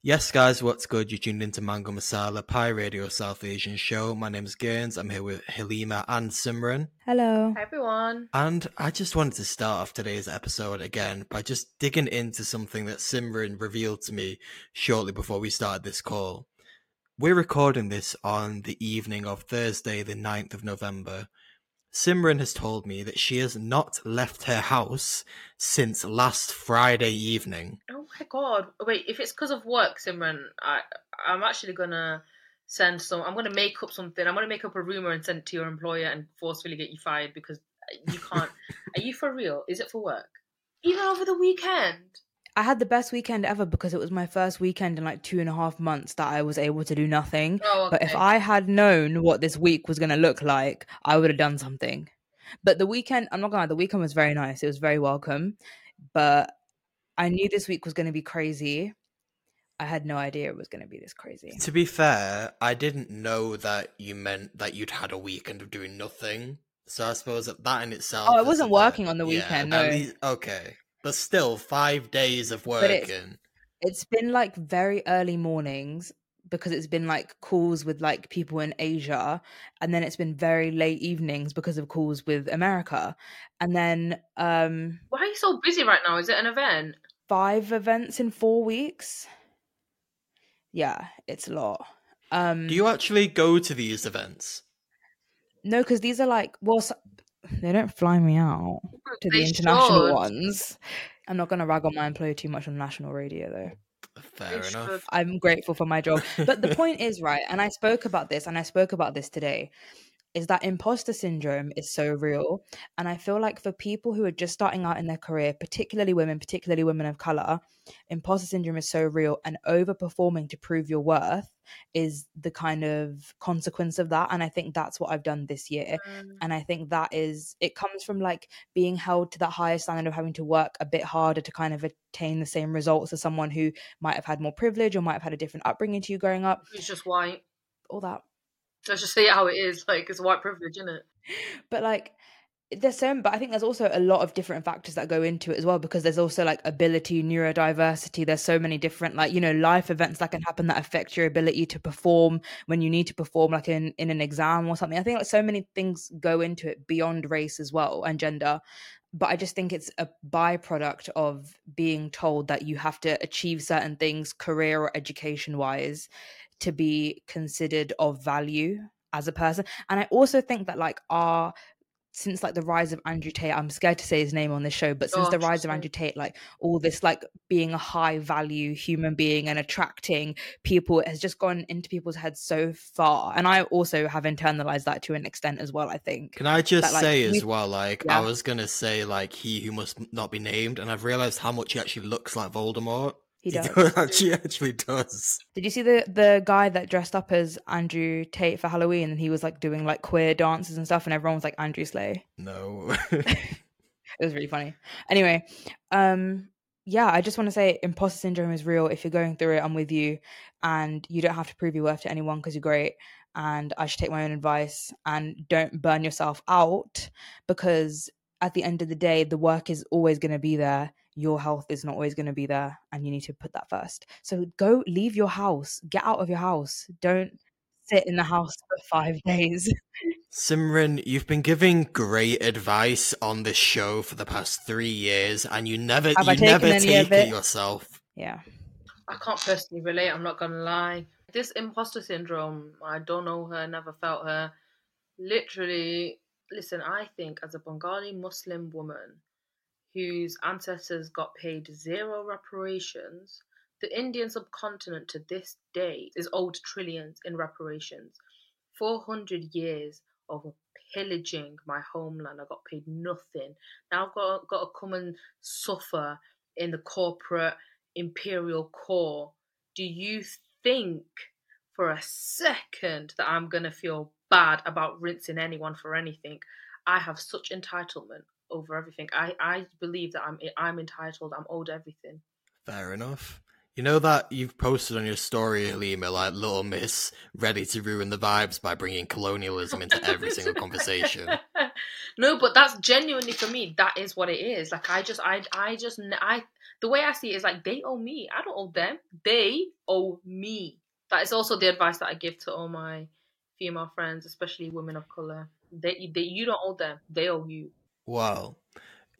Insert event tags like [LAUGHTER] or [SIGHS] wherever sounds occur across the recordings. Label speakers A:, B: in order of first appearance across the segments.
A: Yes, guys, what's good? You tuned into Mango Masala Pie Radio South Asian Show. My name is Gaines. I'm here with Halima and Simran.
B: Hello.
C: Hi everyone.
A: And I just wanted to start off today's episode again by just digging into something that Simran revealed to me shortly before we started this call. We're recording this on the evening of Thursday, the 9th of November. Simran has told me that she has not left her house since last Friday evening.
C: Oh my god. Wait, if it's because of work, Simran, I I'm actually gonna send some. I'm gonna make up something. I'm gonna make up a rumor and send it to your employer and forcefully get you fired because you can't. [LAUGHS] Are you for real? Is it for work? Even over the weekend.
B: I had the best weekend ever because it was my first weekend in like two and a half months that I was able to do nothing.
C: Oh,
B: But if. I had known what this week was going to look like, I would have done something. But the weekend, I'm not going to lie, the weekend was very nice. It was very welcome. But I knew this week was going to be crazy. I had no idea it was going to be this crazy.
A: To be fair, I didn't know that you meant that you'd had a weekend of doing nothing. So I suppose that that in itself.
B: Oh, I wasn't
A: bit-
B: working on the weekend,
A: at
B: no.
A: least- okay, but still, five days of
B: But it's-
A: working.
B: It's been like very early mornings because it's been like calls with like people in Asia and then it's been very late evenings because of calls with America. And then um
C: Why are you so busy right now? Is it an event?
B: five events in 4 weeks. Yeah, it's a lot. Um
A: Do you actually go to these events?
B: No, cuz these are like well so- [SIGHS] they don't fly me out to the
C: They
B: international
C: should.
B: ones. I'm not going to rag on my employer too much on national radio though.
A: Fair
C: They
A: enough.
C: should.
B: I'm grateful for my job. But the [LAUGHS] point is, right, and I spoke about this and I spoke about this today, is that imposter syndrome is so real. And I feel like for people who are just starting out in their career, particularly women, particularly women of color, imposter syndrome is so real and overperforming to prove your worth is the kind of consequence of that. And I think that's what I've done this year.
C: Mm.
B: And I think that is, it comes from like being held to that higher standard of having to work a bit harder to kind of attain the same results as someone who might have had more privilege or might have had a different upbringing to you growing up.
C: It's just white.
B: All that.
C: Let's just say how it is. Like it's white privilege, isn't it?
B: But like, there's so, but I think there's also a lot of different factors that go into it as well because there's also like ability, neurodiversity. There's so many different, like, you know, life events that can happen that affect your ability to perform when you need to perform, like in, in an exam or something. I think like so many things go into it beyond race as well and gender. But I just think it's a byproduct of being told that you have to achieve certain things, career or education wise, to be considered of value as a person. And I also think that like our since like the rise of Andrew Tate, I'm scared to say his name on this show, but since
C: Oh,
B: the rise of. Andrew Tate, like all this like being a high value human being and attracting people has just gone into people's heads so far. And I also have internalized that to an extent as well, I think.
A: Can I just
B: that, like,
A: say as well, like
B: Yeah.
A: I was gonna say, like he who must not be named, and I've realized how much he actually looks like Voldemort.
B: He does.
A: actually [LAUGHS] actually does.
B: Did you see the the guy that dressed up as Andrew Tate for Halloween and he was like doing like queer dances and stuff and everyone was like Andrew Slay?
A: No. [LAUGHS]
B: it was really funny. Anyway, um, yeah, I just want to say imposter syndrome is real. If you're going through it, I'm with you, and you don't have to prove your worth to anyone because you're great. And I should take my own advice and don't burn yourself out because at the end of the day, the work is always going to be there. Your health is not always going to be there, and you need to put that first. So go leave your house, get out of your house. Don't sit in the house for five [LAUGHS] days.
A: Simran, you've been giving great advice on this show for the past three years, and you never
B: Have
A: you never
B: taken any of
A: take it
B: it?
A: yourself.
B: yeah.
C: I can't personally relate. I'm not gonna lie. This imposter syndrome. I don't know her. Never felt her. Literally, listen. I think as a Bengali Muslim woman whose ancestors got paid zero reparations, the Indian subcontinent to this day is owed trillions in reparations. Four hundred years of pillaging my homeland. I got paid nothing. Now I've got got to come and suffer in the corporate imperial core. Do you think for a second that I'm gonna feel bad about rinsing anyone for anything? I have such entitlement over everything. I, I believe that I'm I'm entitled. I'm owed everything.
A: Fair enough. You know that you've posted on your story, Halima, like Little Miss ready to ruin the vibes by bringing colonialism into every single [LAUGHS] conversation.
C: no, but that's genuinely for me. That is what it is. Like I just, I, I just, I. the way I see it is like they owe me. I don't owe them. They owe me. That is also the advice that I give to all my female friends, especially women of color. They, they you don't owe them. They owe you.
A: Wow.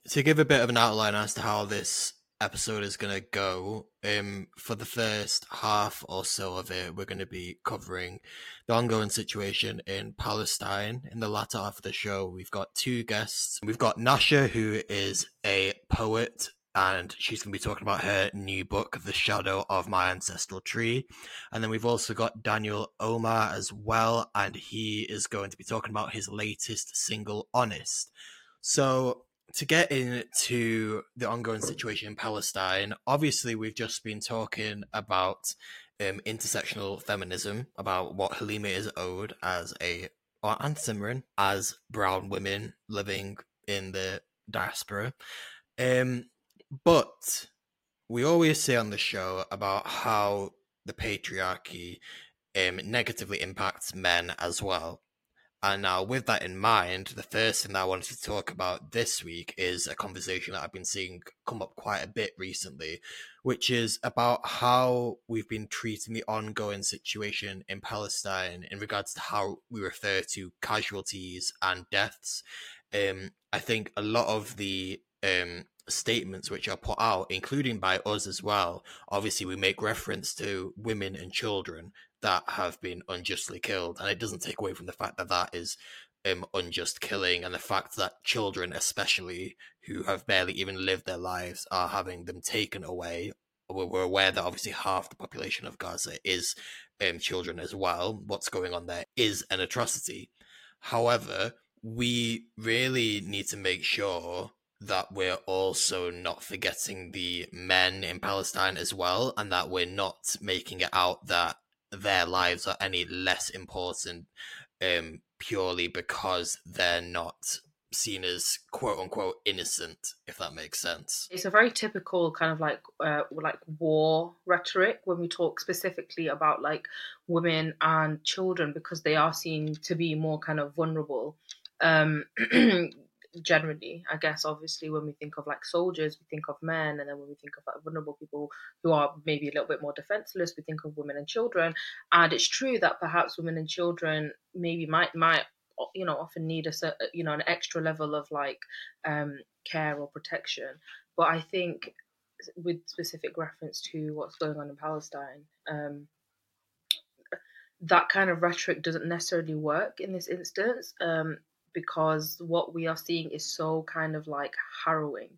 A: To give a bit of an outline as to how this episode is going to go. Um, for the first half or so of it, we're going to be covering the ongoing situation in Palestine. In the latter half of the show, we've got two guests. We've got Nasha, who is a poet, and she's going to be talking about her new book, The Shadow of My Ancestral Tree. And then we've also got Daniyaal Omar as well, and he is going to be talking about his latest single, Honest. So to get into the ongoing situation in Palestine, obviously we've just been talking about um, intersectional feminism, about what Halima is owed as a or and Simran as brown women living in the diaspora. Um, but we always say on the show about how the patriarchy um, negatively impacts men as well. And now, with that in mind, the first thing that I wanted to talk about this week is a conversation that I've been seeing come up quite a bit recently, which is about how we've been treating the ongoing situation in Palestine in regards to how we refer to casualties and deaths. Um, I think a lot of the um, statements which are put out, including by us as well, obviously we make reference to women and children that have been unjustly killed, and it doesn't take away from the fact that that is um, unjust killing, and the fact that children, especially who have barely even lived their lives, are having them taken away. We're, aware that obviously half the population of Gaza is um, children as well. What's going on there is an atrocity. However, we really need to make sure that we're also not forgetting the men in Palestine as well, and that we're not making it out that their lives are any less important um, purely because they're not seen as quote unquote innocent if that makes sense.
C: It's a very typical kind of like uh, like war rhetoric when we talk specifically about like women and children because they are seen to be more kind of vulnerable. Um [CLEARS THROAT] generally i guess obviously when we think of like soldiers we think of men and then when we think of like vulnerable people who are maybe a little bit more defenseless we think of women and children. And it's true that perhaps women and children maybe might might you know often need a you know an extra level of like um care or protection. But i think with specific reference to what's going on in palestine um that kind of rhetoric doesn't necessarily work in this instance. Um, because what we are seeing is so kind of like harrowing.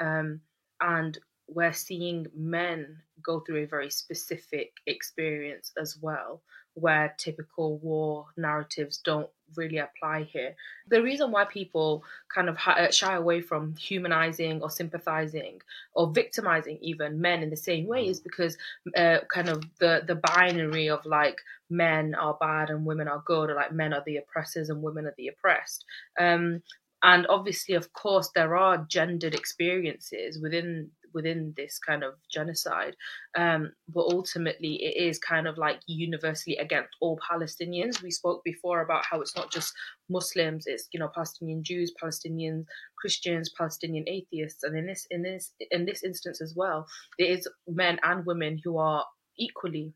C: Um, and we're seeing men go through a very specific experience as well where typical war narratives don't really apply here. The reason why people kind of uh, shy away from humanizing or sympathizing or victimizing even men in the same way is because uh, kind of the the binary of like men are bad and women are good, or like men are the oppressors and women are the oppressed. Um, and obviously, of course, there are gendered experiences within within this kind of genocide. Um, but ultimately, it is kind of like universally against all Palestinians. We spoke before about how it's not just Muslims; it's you know Palestinian Jews, Palestinian Christians, Palestinian atheists, and in this in this in this instance as well, it is men and women who are equally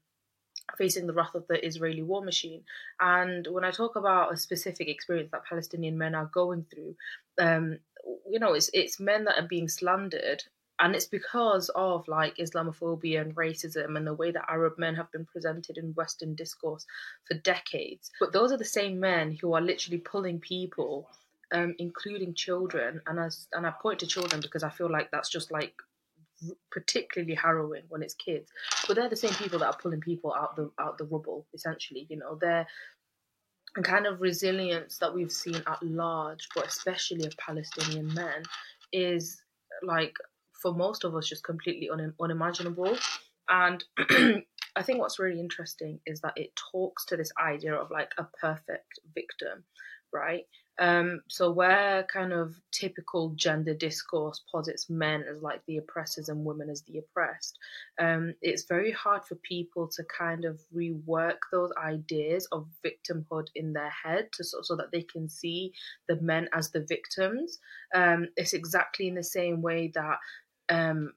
C: facing the wrath of the Israeli war machine. And when I talk about a specific experience that Palestinian men are going through, um, you know, it's it's men that are being slandered and it's because of like Islamophobia and racism and the way that Arab men have been presented in Western discourse for decades. But those are the same men who are literally pulling people, um, including children. And as and I point to children because I feel like that's just like particularly harrowing when it's kids. But they're the same people that are pulling people out the out the rubble. Essentially, you know, they're kind of resilience that we've seen at large, but especially of Palestinian men, is like for most of us just completely un- unimaginable. And [CLEARS THROAT] I think what's really interesting is that it talks to this idea of like a perfect victim, right? Um, so where kind of typical gender discourse posits men as like the oppressors and women as the oppressed, um, it's very hard for people to kind of rework those ideas of victimhood in their head to so, so that they can see the men as the victims. Um, it's exactly in the same way that um,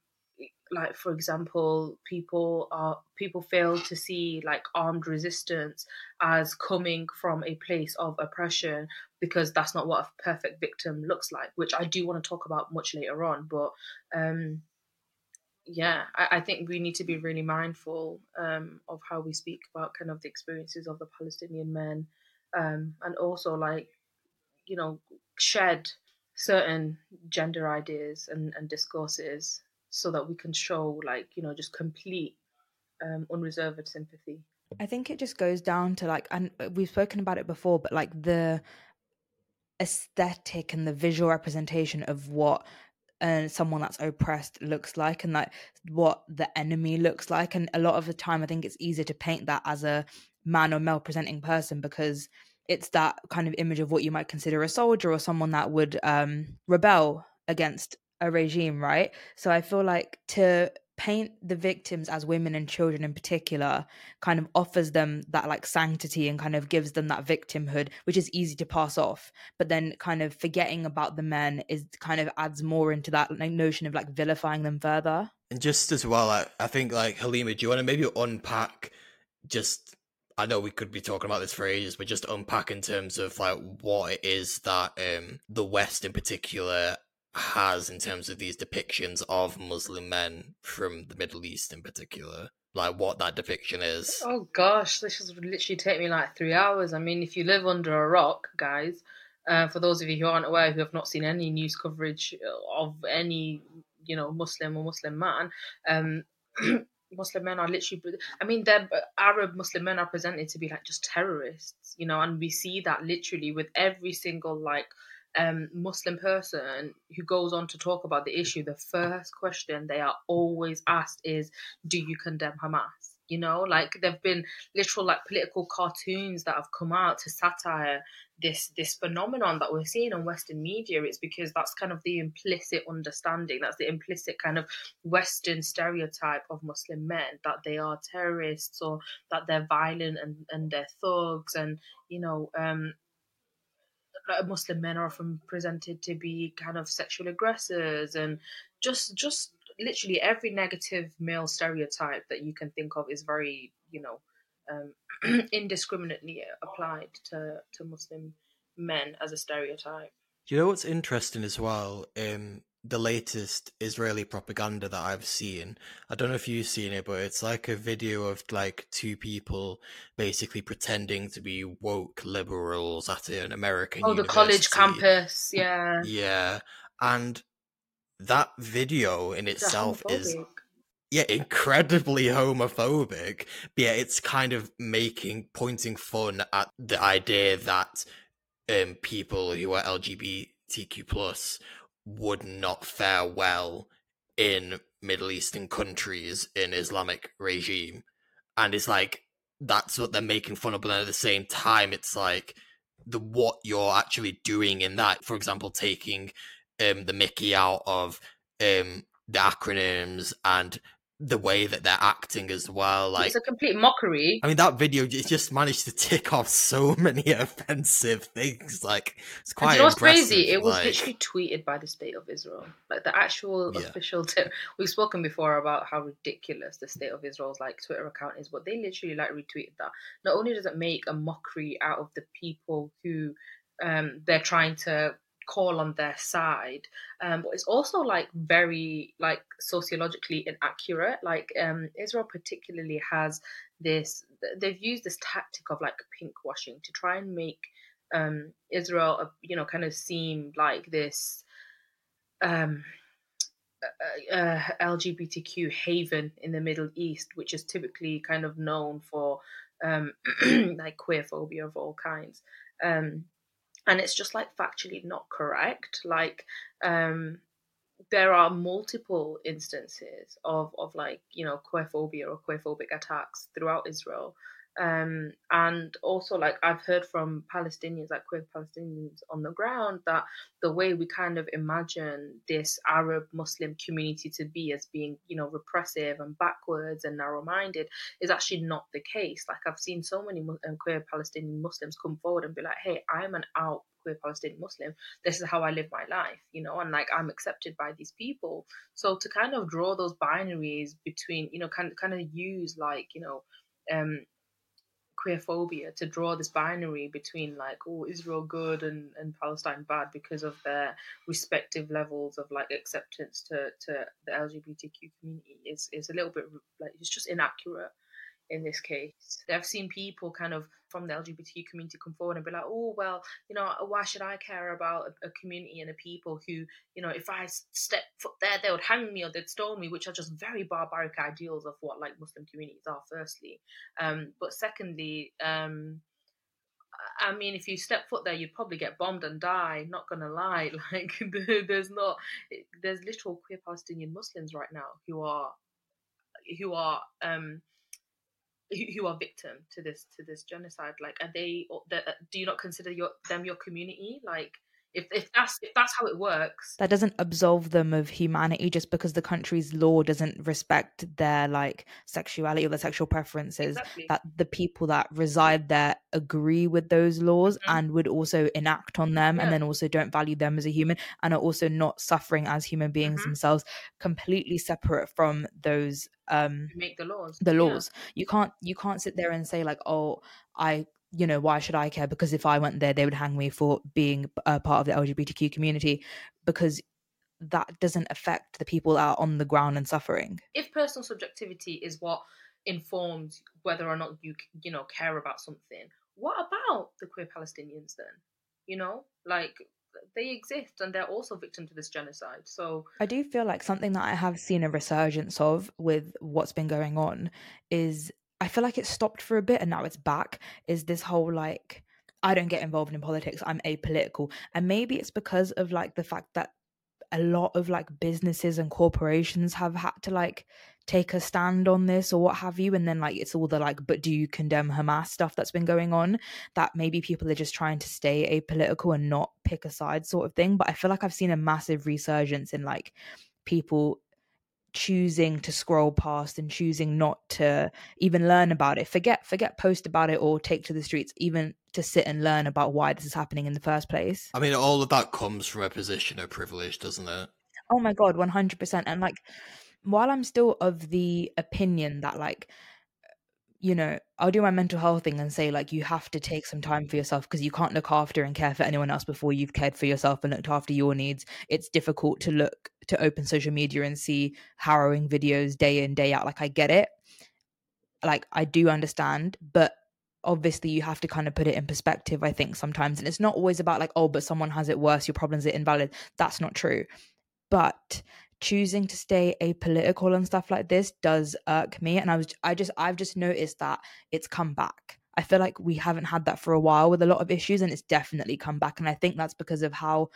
C: like for example people are people fail to see like armed resistance as coming from a place of oppression because that's not what a perfect victim looks like which i do want to talk about much later on but um yeah I, I think we need to be really mindful um of how we speak about kind of the experiences of the palestinian men um and also like you know shed certain gender ideas and, and discourses so that we can show like you know just complete um, unreserved sympathy.
B: I think it just goes down to like and we've spoken about it before but like the aesthetic and the visual representation of what uh, someone that's oppressed looks like and like what the enemy looks like. And a lot of the time i think it's easier to paint that as a man or male presenting person because it's that kind of image of what you might consider a soldier or someone that would um, rebel against a regime, right? So I feel like to paint the victims as women and children in particular kind of offers them that like sanctity and kind of gives them that victimhood which is easy to pass off but then kind of forgetting about the men is kind of adds more into that like, notion of like vilifying them further
A: and just as well I, I think like halima do you want to maybe unpack just I know we could be talking about this for ages, but just unpack in terms of like what it is that um, the West in particular has in terms of these depictions of Muslim men from the Middle East in particular. Like what that depiction is.
C: Oh gosh, this has literally take me like three hours. I mean, if you live under a rock, guys, uh, for those of you who aren't aware, who have not seen any news coverage of any, you know, Muslim or Muslim man, um, [CLEARS THROAT] Muslim men are literally, I mean, they're Arab Muslim men are presented to be like just terrorists, you know, and we see that literally with every single like um, Muslim person who goes on to talk about the issue. The first question they are always asked is, "Do you condemn Hamas?" You know, like there've been literal like political cartoons that have come out to satire this this phenomenon that we're seeing on Western media. It's because that's kind of the implicit understanding, that's the implicit kind of Western stereotype of Muslim men that they are terrorists or that they're violent and, and they're thugs and you know um Muslim men are often presented to be kind of sexual aggressors and just just literally every negative male stereotype that you can think of is very you know um, [CLEARS THROAT] indiscriminately applied to to Muslim men as a stereotype.
A: You know what's interesting as well? Um, the latest Israeli propaganda that I've seen. I don't know if you've seen it, but it's like a video of like two people basically pretending to be woke liberals at an American.
C: Oh,
A: university.
C: the college campus, [LAUGHS] yeah,
A: yeah, and that video in itself is yeah incredibly homophobic but yeah it's kind of making pointing fun at the idea that um people who are lgbtq plus would not fare well in middle eastern countries in islamic regime. And it's like that's what they're making fun of but at the same time it's like the what you're actually doing in that for example taking um the mickey out of um the acronyms and the way that they're acting as well. Like
C: it's a complete mockery.
A: I mean, that video just managed to tick off so [LAUGHS] many offensive things. Like it's quite.
C: you know what's crazy? It was
A: like,
C: literally tweeted by the state of Israel, like the actual
A: Yeah.
C: official. T- [LAUGHS] We've spoken before about how ridiculous the state of Israel's like Twitter account is, but they literally like retweeted that. Not only does it make a mockery out of the people who um, they're trying to call on their side um, but it's also like very like sociologically inaccurate. Like um, israel particularly has this they've used this tactic of like pink washing to try and make um, israel uh, you know kind of seem like this um, uh, uh, lgbtq haven in the middle east which is typically kind of known for um, [CLEARS THROAT] like queer phobia of all kinds. Um, and it's just like factually not correct. Like um there are multiple instances of of like you know queerphobia or queerphobic attacks throughout israel um and also like i've heard from palestinians like queer palestinians on the ground that the way we kind of imagine this arab muslim community to be as being you know repressive and backwards and narrow-minded is actually not the case like i've seen so many um, queer palestinian muslims come forward and be like hey i'm an out queer Palestinian Muslim. This is how I live my life, you know, and like I'm accepted by these people. So to kind of draw those binaries between, you know, kind kind of use like you know, um, queerphobia to draw this binary between like oh Israel good and, and Palestine bad because of their respective levels of like acceptance to, to the LGBTQ community is is a little bit like it's just inaccurate in this case. I've seen people kind of from the LGBT community come forward and be like, oh, well, you know, why should I care about a, a, community and a people who, you know, if I step foot there, they would hang me or they'd stone me, which are just very barbaric ideals of what like Muslim communities are, firstly. Um, but secondly, um, I mean, if you step foot there, you'd probably get bombed and die. Not gonna lie, [LAUGHS] like there's not, there's literal queer Palestinian Muslims right now who are, who are, um, who are victim to this to this genocide like are they uh, do you not consider your them your community? Like if, if that's if that's how it works
B: that doesn't absolve them of humanity just because the country's law doesn't respect their like sexuality or their sexual preferences exactly. that the people that reside there agree with those laws mm-hmm. and would also enact on them yeah. and then also don't value them as a human and are also not suffering as human beings mm-hmm. themselves completely separate from those um
C: make the laws
B: the laws yeah. you can't you can't sit there and say like oh i you know, why should I care? Because if I went there, they would hang me for being a part of the LGBTQ community because that doesn't affect the people that are on the ground and suffering.
C: If personal subjectivity is what informs whether or not you, you know, care about something, what about the queer Palestinians then? You know, like they exist and they're also victims to this genocide. So
B: I do feel like something that I have seen a resurgence of with what's been going on is I feel like it stopped for a bit and now it's back is this whole like I don't get involved in politics. I'm apolitical. And maybe it's because of like the fact that a lot of like businesses and corporations have had to like take a stand on this or what have you and then like it's all the like but do you condemn hamas stuff that's been going on that maybe people are just trying to stay apolitical and not pick a side sort of thing but i feel like i've seen a massive resurgence in like people choosing to scroll past and choosing not to even learn about it. Forget forget post about it or take to the streets even to sit and learn about why this is happening in the first place.
A: I mean all of that comes from a position of privilege doesn't it?
B: Oh my god 100% and like while i'm still of the opinion that like you know, I'll do my mental health thing and say, like, you have to take some time for yourself because you can't look after and care for anyone else before you've cared for yourself and looked after your needs. It's difficult to look to open social media and see harrowing videos day in, day out. Like, I get it. Like, I do understand, but obviously you have to kind of put it in perspective, I think, sometimes. And it's not always about, like, oh, but someone has it worse, your problems are invalid. That's not true. But choosing to stay apolitical and stuff like this does irk me and i was i just i've just noticed that it's come back. I feel like we haven't had that for a while with a lot of issues and it's definitely come back and i think that's because of how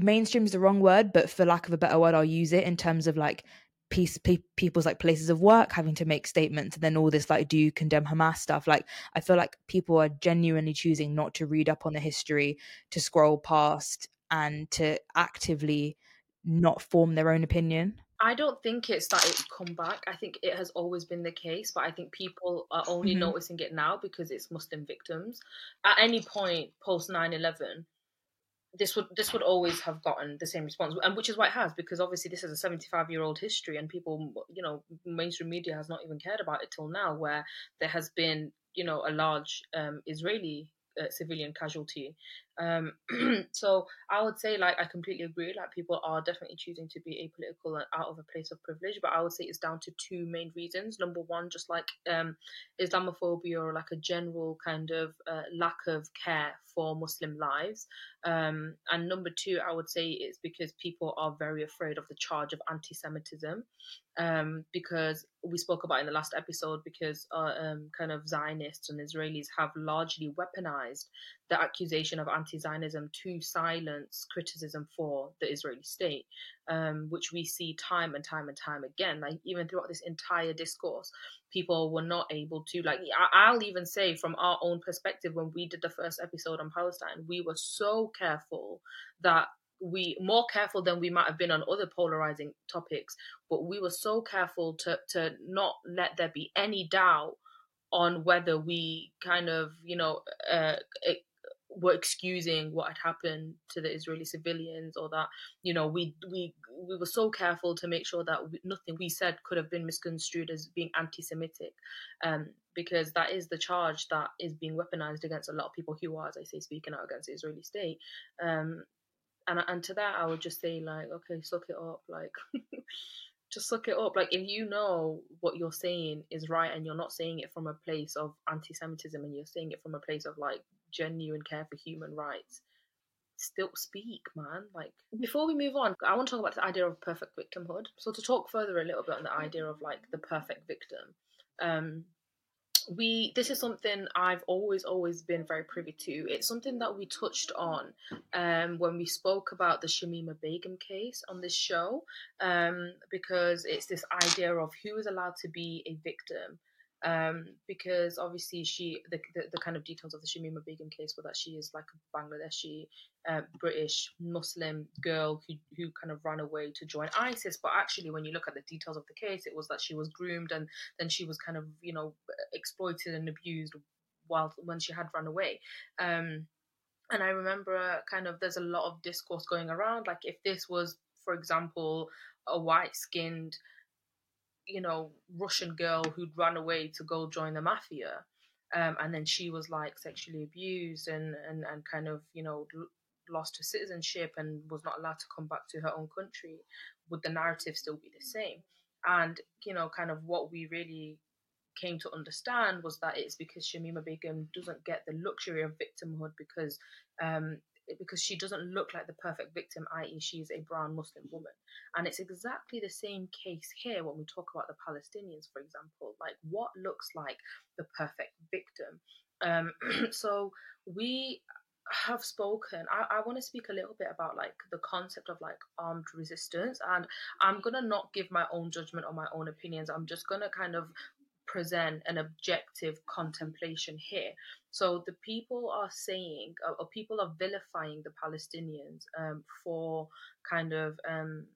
B: mainstream is the wrong word but for lack of a better word i'll use it in terms of like piece pe- people's like places of work having to make statements and then all this like do you condemn hamas stuff? Like i feel like people are genuinely choosing not to read up on the history to scroll past and to actively not form their own opinion?
C: I don't think it's that it's come back. I think it has always been the case, but I think people are only mm-hmm. noticing it now because it's Muslim victims. At any point post 9-11, this would this would always have gotten the same response, and which is why it has, because obviously this is a seventy five year old history, and people, you know, mainstream media has not even cared about it till now, where there has been, you know, a large um, Israeli uh, civilian casualty um, [CLEARS THROAT] so I would say, like, I completely agree. Like, people are definitely choosing to be apolitical and out of a place of privilege. But I would say it's down to two main reasons. Number one, just like um, Islamophobia or like a general kind of uh, lack of care for Muslim lives. Um, and number two, I would say it's because people are very afraid of the charge of anti-Semitism. Um, because we spoke about in the last episode, because uh, um, kind of Zionists and Israelis have largely weaponized the accusation of anti-Zionism to silence criticism for the Israeli state, um, which we see time and time and time again. Like even throughout this entire discourse, people were not able to like. I'll even say from our own perspective, when we did the first episode on Palestine, we were so careful that we more careful than we might have been on other polarizing topics but we were so careful to to not let there be any doubt on whether we kind of you know uh, were excusing what had happened to the Israeli civilians, or that you know we we we were so careful to make sure that nothing we said could have been misconstrued as being anti-Semitic, um, because that is the charge that is being weaponized against a lot of people who are, as I say, speaking out against the Israeli state. Um, and and to that, I would just say like, okay, suck it up, like. [LAUGHS] just suck it up. Like if you know what you're saying is right and you're not saying it from a place of anti Semitism and you're saying it from a place of like genuine care for human rights, still speak, man. Like before we move on, I want to talk about the idea of perfect victimhood. So to talk further a little bit on the idea of like the perfect victim. Um we this is something I've always always been very privy to. It's something that we touched on um, when we spoke about the Shamima Begum case on this show, um, because it's this idea of who is allowed to be a victim um, because obviously she the, the, the kind of details of the Shamima Begum case were that she is like a Bangladeshi uh, British Muslim girl who who kind of ran away to join ISIS. But actually, when you look at the details of the case, it was that she was groomed and then she was kind of you know exploited and abused while when she had run away. Um, and I remember kind of there's a lot of discourse going around like if this was, for example, a white skinned you know, Russian girl who'd run away to go join the mafia. Um, and then she was like sexually abused and, and, and kind of, you know, lost her citizenship and was not allowed to come back to her own country, would the narrative still be the same? And, you know, kind of what we really came to understand was that it's because Shamima Begum doesn't get the luxury of victimhood because um, because she doesn't look like the perfect victim, i.e., she's a brown Muslim woman. And it's exactly the same case here when we talk about the Palestinians, for example. Like, what looks like the perfect victim? Um, [CLEARS THROAT] so we have spoken I, I want to speak a little bit about like the concept of like armed resistance and i'm gonna not give my own judgment or my own opinions i'm just gonna kind of present an objective contemplation here. So the people are saying, or, people are vilifying the Palestinians um, for kind of um,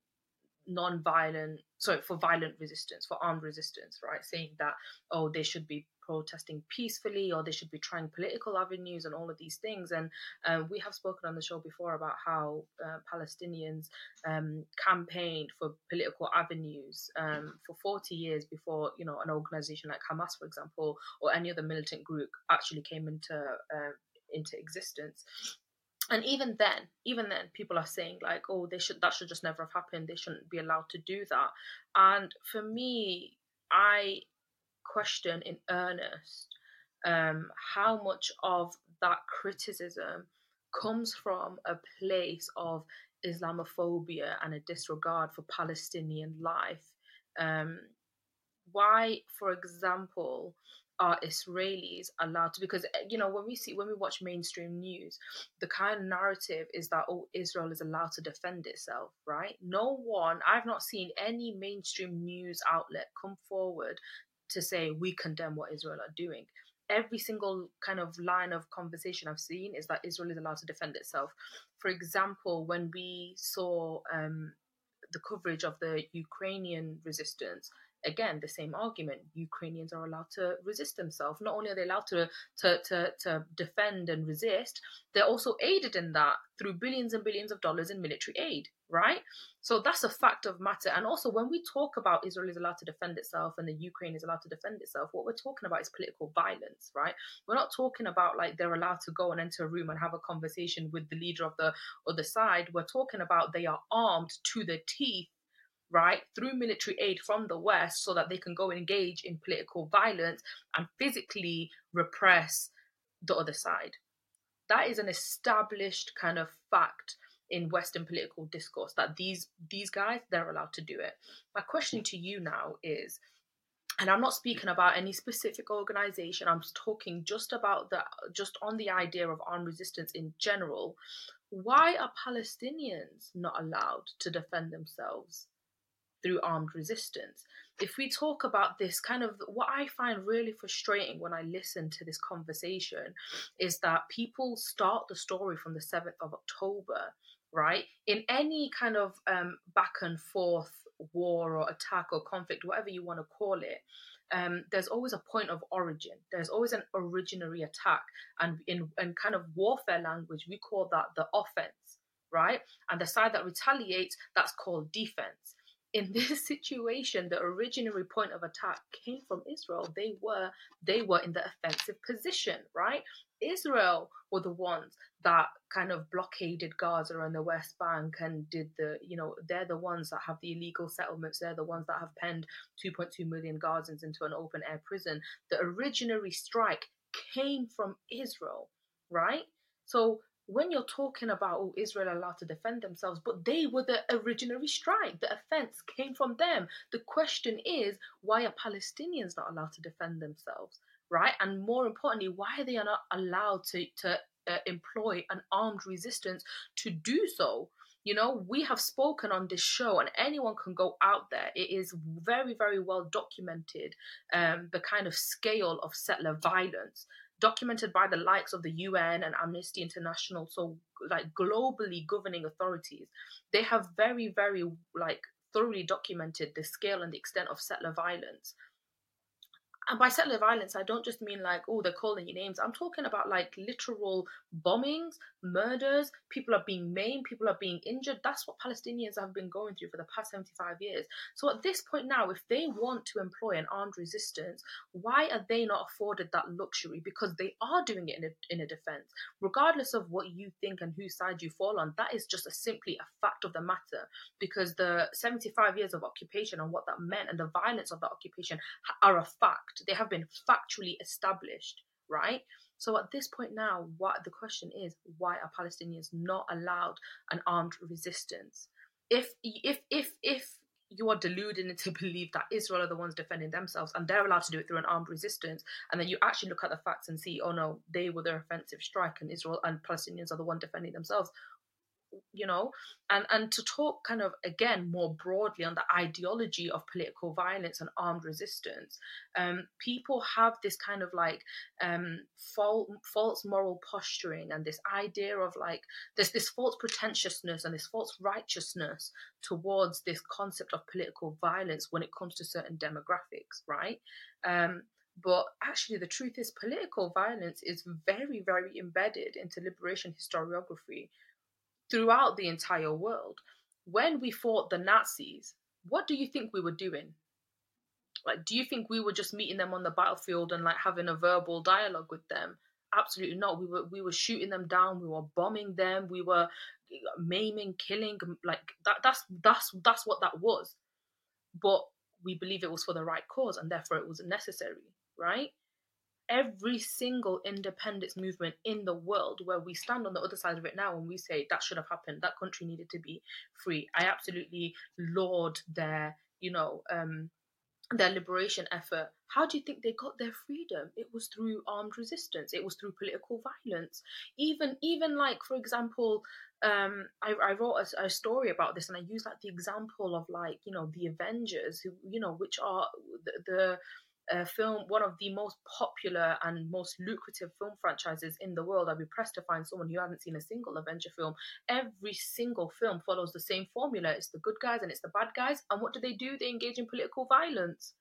C: non-violent, sorry, for violent resistance, for armed resistance, right? Saying that oh, they should be protesting peacefully or they should be trying political avenues and all of these things. And um, we have spoken on the show before about how uh, Palestinians um, campaigned for political avenues um, for 40 years before, you know, an organization like Hamas, for example, or any other militant group actually came into uh, into existence. And even then, even then, people are saying like, "Oh, they should that should just never have happened. They shouldn't be allowed to do that." And for me, I question in earnest um, how much of that criticism comes from a place of Islamophobia and a disregard for Palestinian life. Um, why, for example, are Israelis allowed to? Because eh, you know when we see when we watch mainstream news, the kind of narrative is that oh Israel is allowed to defend itself, right? No one, I've not seen any mainstream news outlet come forward to say we condemn what Israel are doing. Every single kind of line of conversation I've seen is that Israel is allowed to defend itself. For example, when we saw um, the coverage of the Ukrainian resistance, again the same argument. Ukrainians are allowed to resist themselves. Not only are they allowed to, to to to defend and resist they're also aided in that through billions and billions of dollars in military aid right? So that's a fact of matter. And also when we talk about israel is allowed to defend itself and the ukraine is allowed to defend itself what we're talking about is political violence right? We're not talking about like they're allowed to go and enter a room and have a conversation with the leader of the other side. We're talking about they are armed to the teeth right, through military aid from the West so that they can go engage in political violence and physically repress the other side. That is an established kind of fact in Western political discourse that these these guys they're allowed to do it. My question to you now is, and I'm not speaking about any specific organization. I'm talking just about the just on the idea of armed resistance in general. Why are Palestinians not allowed to defend themselves? Through armed resistance. If we talk about this kind of what I find really frustrating when I listen to this conversation is that people start the story from the 7th of October, right? In any kind of um, back and forth war or attack or conflict, whatever you want to call it, um, there's always a point of origin. There's always an originary attack, and in in kind of warfare language, we call that the offense, right? And the side that retaliates, that's called defense. In this [LAUGHS] situation, the originary point of attack came from Israel. They were they were in the offensive position, right? Israel were the ones that kind of blockaded Gaza and the West Bank and did the, you know, they're the ones that have the illegal settlements. They're the ones that have penned 2.2 million Gazans into an open air prison. The originary strike came from Israel, right? So when you're talking about oh, Israel allowed to defend themselves, but they were the originary strike. The offense came from them. The question is, why are Palestinians not allowed to defend themselves? right? And more importantly, why are they not allowed to, to uh, employ an armed resistance to do so. You know, we have spoken on this show, and anyone can go out there. It is very, very well documented um, the kind of scale of settler violence, documented by the likes of the UN and Amnesty International. So, like globally governing authorities, they have very, very like thoroughly documented the scale and the extent of settler violence and by settler violence, I don't just mean like, oh, they're calling you names. I'm talking about like literal bombings, murders, people are being maimed, people are being injured. That's what Palestinians have been going through for the past 75 years. So at this point now, if they want to employ an armed resistance, why are they not afforded that luxury? Because they are doing it in a, in a defense. Regardless of what you think and whose side you fall on, that is just a, simply a fact of the matter. Because the 75 years of occupation and what that meant and the violence of that occupation are a fact they have been factually established, right? So at this point now, what the question is, why are Palestinians not allowed an armed resistance? If if if if you are deluded into [LAUGHS] believe that Israel are the ones defending themselves and they're allowed to do it through an armed resistance, and then you actually look at the facts and see, oh no, they were the offensive strike and Israel and Palestinians are the one defending themselves you know and and to talk kind of again more broadly on the ideology of political violence and armed resistance um, people have this kind of like um, false, false moral posturing and this idea of like there's this false pretentiousness and this false righteousness towards this concept of political violence when it comes to certain demographics right? Um, but actually, the truth is, political violence is very, very embedded into liberation historiography throughout the entire world. When we fought the Nazis, what do you think we were doing? Like, do you think we were just meeting them on the battlefield and like having a verbal dialogue with them? Absolutely not. We were we were shooting them down. We were bombing them. We were maiming, killing. Like that. That's that's that's what that was. But we believe it was for the right cause, and therefore it was necessary. Right? Every single independence movement in the world where we stand on the other side of it now and we say that should have happened. That country needed to be free. I absolutely laud their you know um their liberation effort. How do you think they got their freedom? It was through armed resistance. It was through political violence. Even even like for example um i, I wrote a, a story about this and i use like the example of like you know the avengers who you know which are the, the a film, one of the most popular and most lucrative film franchises in the world. I'd be pressed to find someone who hasn't seen a single Avenger film. Every single film follows the same formula. It's the good guys and it's the bad guys. And what do they do? They engage in political violence.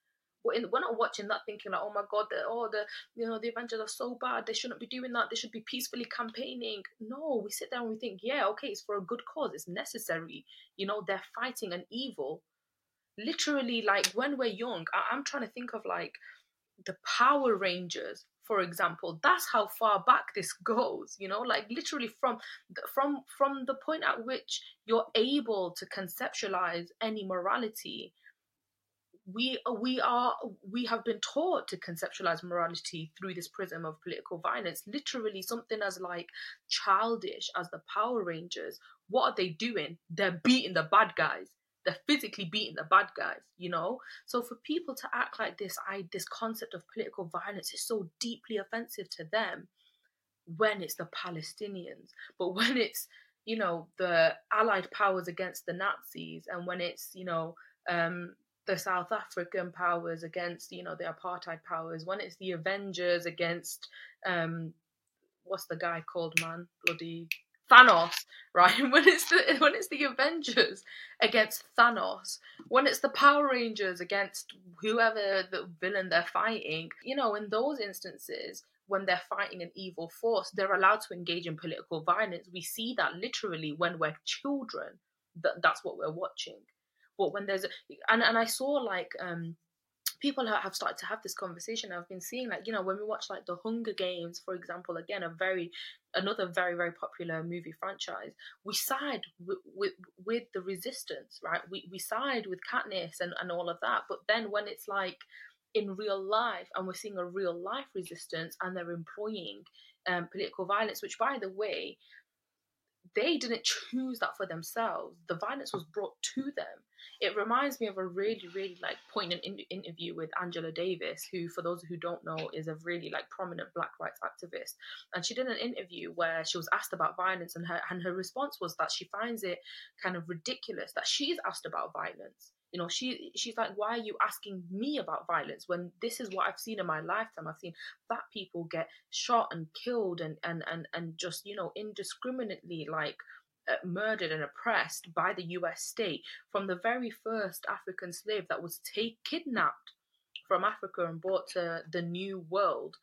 C: We're, in, we're not watching that thinking like, oh my god, the, oh the you know the Avengers are so bad. They shouldn't be doing that. They should be peacefully campaigning. No, we sit there and we think, yeah, okay, it's for a good cause. It's necessary. You know, they're fighting an evil literally like when we're young I- i'm trying to think of like the power rangers for example. That's how far back this [LAUGHS] goes you know? Like literally from from from the point at which you're able to conceptualize any morality we we are we have been taught to conceptualize morality through this prism of political violence. Literally something as like childish as the power rangers what are they doing? They're beating the bad guys they're physically beating the bad guys, you know. So for people to act like this, I this concept of political violence is so deeply offensive to them when it's the Palestinians, but [LAUGHS] when it's you know the Allied powers against the Nazis, and when it's you know um, the South African powers against you know the apartheid powers, when it's the Avengers against um, what's the guy called man bloody Thanos, [LAUGHS] right? When it's the when it's the Avengers against Thanos, when it's the Power Rangers against whoever the villain they're fighting, you know, in those instances, when they're fighting an evil force, they're allowed to engage in political violence. We see that literally when we're children. That that's what we're watching. But when there's and and I saw like um people have started to have this conversation. I've been seeing like you know when we watch like the Hunger Games, for example, again a very another very very popular movie franchise. We side with with, with the resistance, right? We we side with Katniss and and all of that. But then when it's like in real life and we're seeing a real life resistance and they're employing um, political violence, which by the way they didn't choose that for themselves. The violence was brought to them. It reminds me of a really, really like poignant in- interview with Angela Davis, who, for those who don't know, is a really like prominent Black rights activist. And she did an interview where she was asked about violence, and her and her response was that she finds it kind of ridiculous that she's asked about violence you know she she's like why are you asking me about violence when this is what i've seen in my lifetime i've seen black people get shot and killed and and and, and just you know indiscriminately like Uh, murdered and oppressed by the us state from the very first african slave that was take kidnapped from africa and brought to the new world.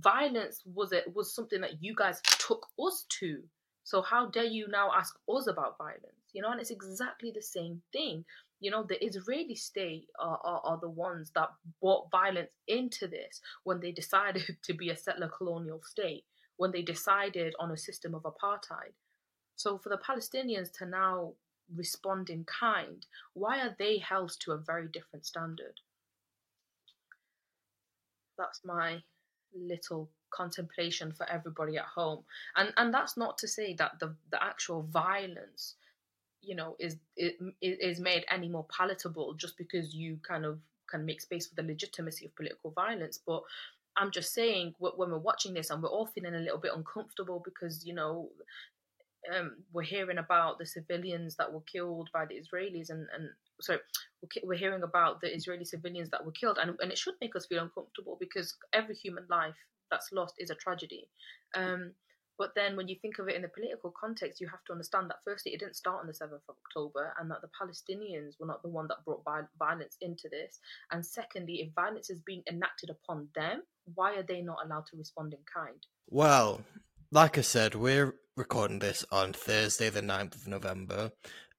C: Violence was it was something that you guys took us to. So how dare you now ask us about violence you know? And it's exactly the same thing. You know, the Israeli state are, are, are, the ones that brought violence into this when they decided [LAUGHS] to be a settler colonial state, when they decided on a system of apartheid. So for the Palestinians to now respond in kind, why are they held to a very different standard? That's my little contemplation for everybody at home. And and that's not to say that the, the actual violence you know is is made any more palatable just because you kind of can make space for the legitimacy of political violence but i'm just saying when we're watching this and we're all feeling a little bit uncomfortable because you know um, we're hearing about the civilians that were killed by the Israelis, and and sorry, we're hearing about the Israeli civilians that were killed, and and it should make us feel uncomfortable because every human life that's lost is a tragedy. Um, but then when you think of it in the political context, you have to understand that firstly, it didn't start on the 7th of October and that the Palestinians were not the one that brought violence into this. And secondly, if violence is being enacted upon them, why are they not allowed to respond in kind?
A: Well, like I said, we're recording this on Thursday, the 9th of November.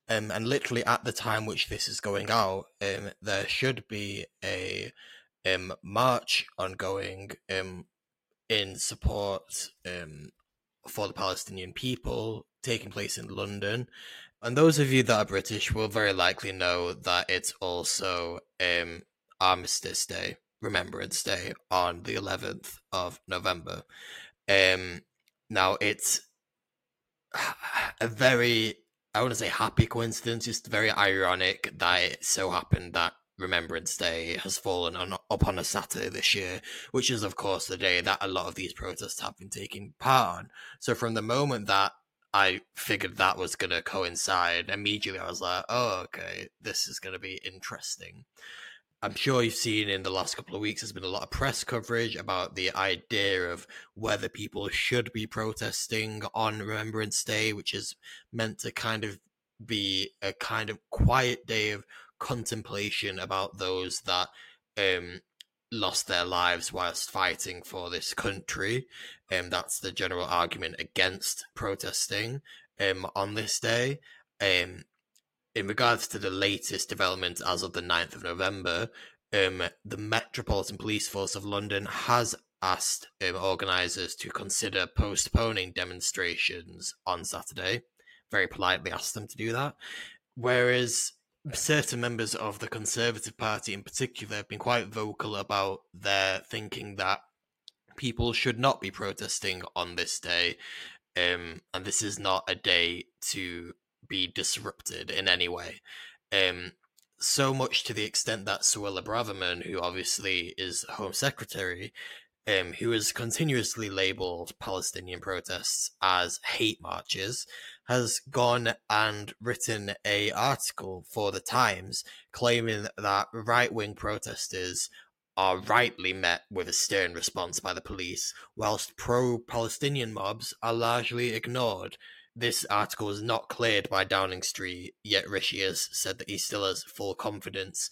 A: Um, and literally at the time which this is going out, um, there should be a um, march ongoing um, in support um, for the Palestinian people taking place in London. And those of you that are British will very likely know that it's also um, Armistice Day, Remembrance Day, on the 11th of November. Um, now, it's [SIGHS] a very, I want to say happy coincidence, just very ironic that it so happened that Remembrance Day has fallen on upon a Saturday this year, which is of course the day that a lot of these protests have been taking part on. So from the moment that I figured that was going to coincide, immediately I was like, "Oh, okay, this is going to be interesting." I'm sure you've seen in the last couple of weeks there's been a lot of press coverage about the idea of whether people should be protesting on Remembrance Day, which is meant to kind of be a kind of quiet day of contemplation about those that um, lost their lives whilst fighting for this country. Um, that's the general argument against protesting um, on this day. Um, in regards to the latest development as of the 9th of November, um, the Metropolitan Police Force of London has asked um, organisers to consider postponing demonstrations on Saturday. Very politely asked them to do that. Whereas certain members of the Conservative Party in particular have been quite vocal about their thinking that people should not be protesting on this day. Um, and this is not a day to be disrupted in any way. Um, so much to the extent that Suella Braverman, who obviously is Home Secretary, um, who has continuously labelled Palestinian protests as hate marches, has gone and written a article for the Times claiming that right wing protesters are rightly met with a stern response by the police, whilst pro Palestinian mobs are largely ignored. This article was not cleared by Downing Street, yet Rishi has said that he still has full confidence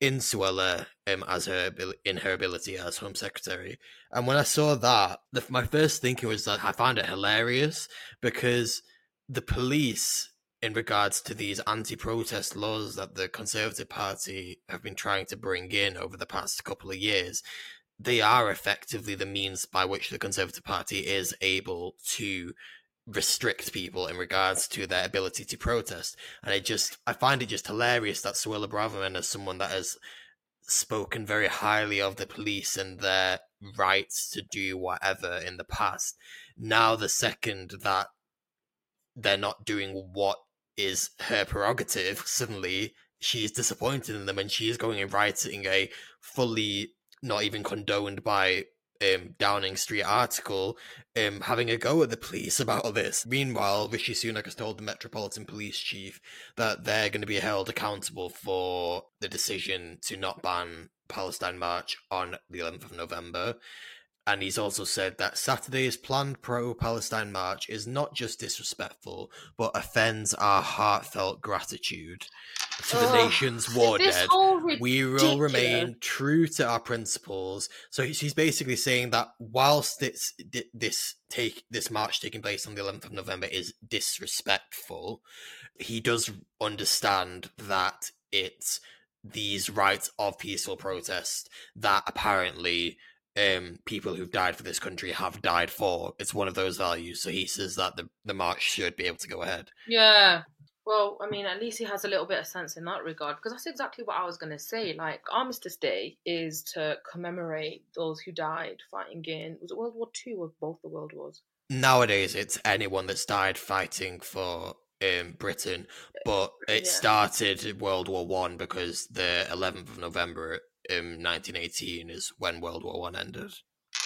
A: in Suella um, as her in her ability as Home Secretary. And when I saw that, the, my first thinking was that I found it hilarious because the police, in regards to these anti-protest laws that the Conservative Party have been trying to bring in over the past couple of years, they are effectively the means by which the Conservative Party is able to restrict people in regards to their ability to protest. And I just I find it just hilarious that Suella Braverman as someone that has spoken very highly of the police and their rights to do whatever in the past. Now the second that they're not doing what is her prerogative, suddenly she is disappointed in them and she is going and writing a fully not even condoned by um, Downing Street article um, having a go at the police about all this. Meanwhile, Rishi Sunak has told the Metropolitan Police Chief that they're going to be held accountable for the decision to not ban Palestine March on the 11th of November. And he's also said that Saturday's planned pro Palestine march is not just disrespectful, but offends our heartfelt gratitude to the nation's war dead. We will remain true to our principles. So he's basically saying that whilst this this take this march taking place on the 11th of November is disrespectful, he does understand that it's these rights of peaceful protest that apparently um, people who've died for this country have died for. It's one of those values. So he says that the, the march should be able to go ahead.
C: Yeah. Well, I mean, at least he has a little bit of sense in that regard because that's exactly what I was going to say. Like, Armistice Day is to commemorate those who died fighting in, was it World War Two or both the World Wars?
A: Nowadays, it's anyone that's died fighting for um, Britain, but it yeah. started World War One because the 11th of November in 1918 is when World War One ended.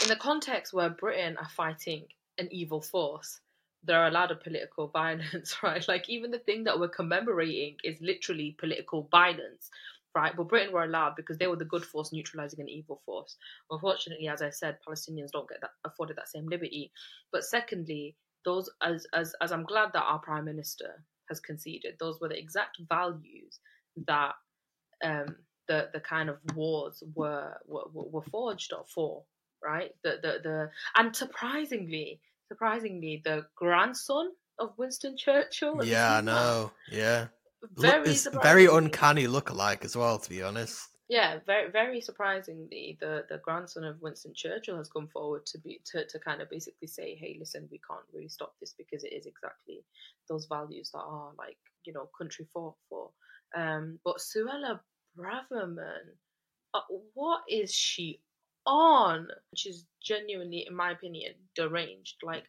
C: In the context where Britain are fighting an evil force, there are a lot of political [LAUGHS] violence, right? Like even the thing that we're commemorating is literally political violence, right? But Britain were allowed because they were the good force neutralizing an evil force. Unfortunately, as I said, Palestinians don't get that afforded that same liberty. But secondly, those as as as I'm glad that our prime minister has conceded, those were the exact values that um the the kind of wars were were, were forged for right the the the and surprisingly surprisingly the grandson of Winston Churchill
A: yeah I know. Yeah. Very look, very uncanny look alike as well to be honest.
C: Yeah very very surprisingly the the grandson of Winston Churchill has come forward to be to, to kind of basically say hey listen we can't really stop this because it is exactly those values that are like you know country fought for. Um but Suella Braverman, uh, what is she on? She's genuinely, in my opinion, deranged. Like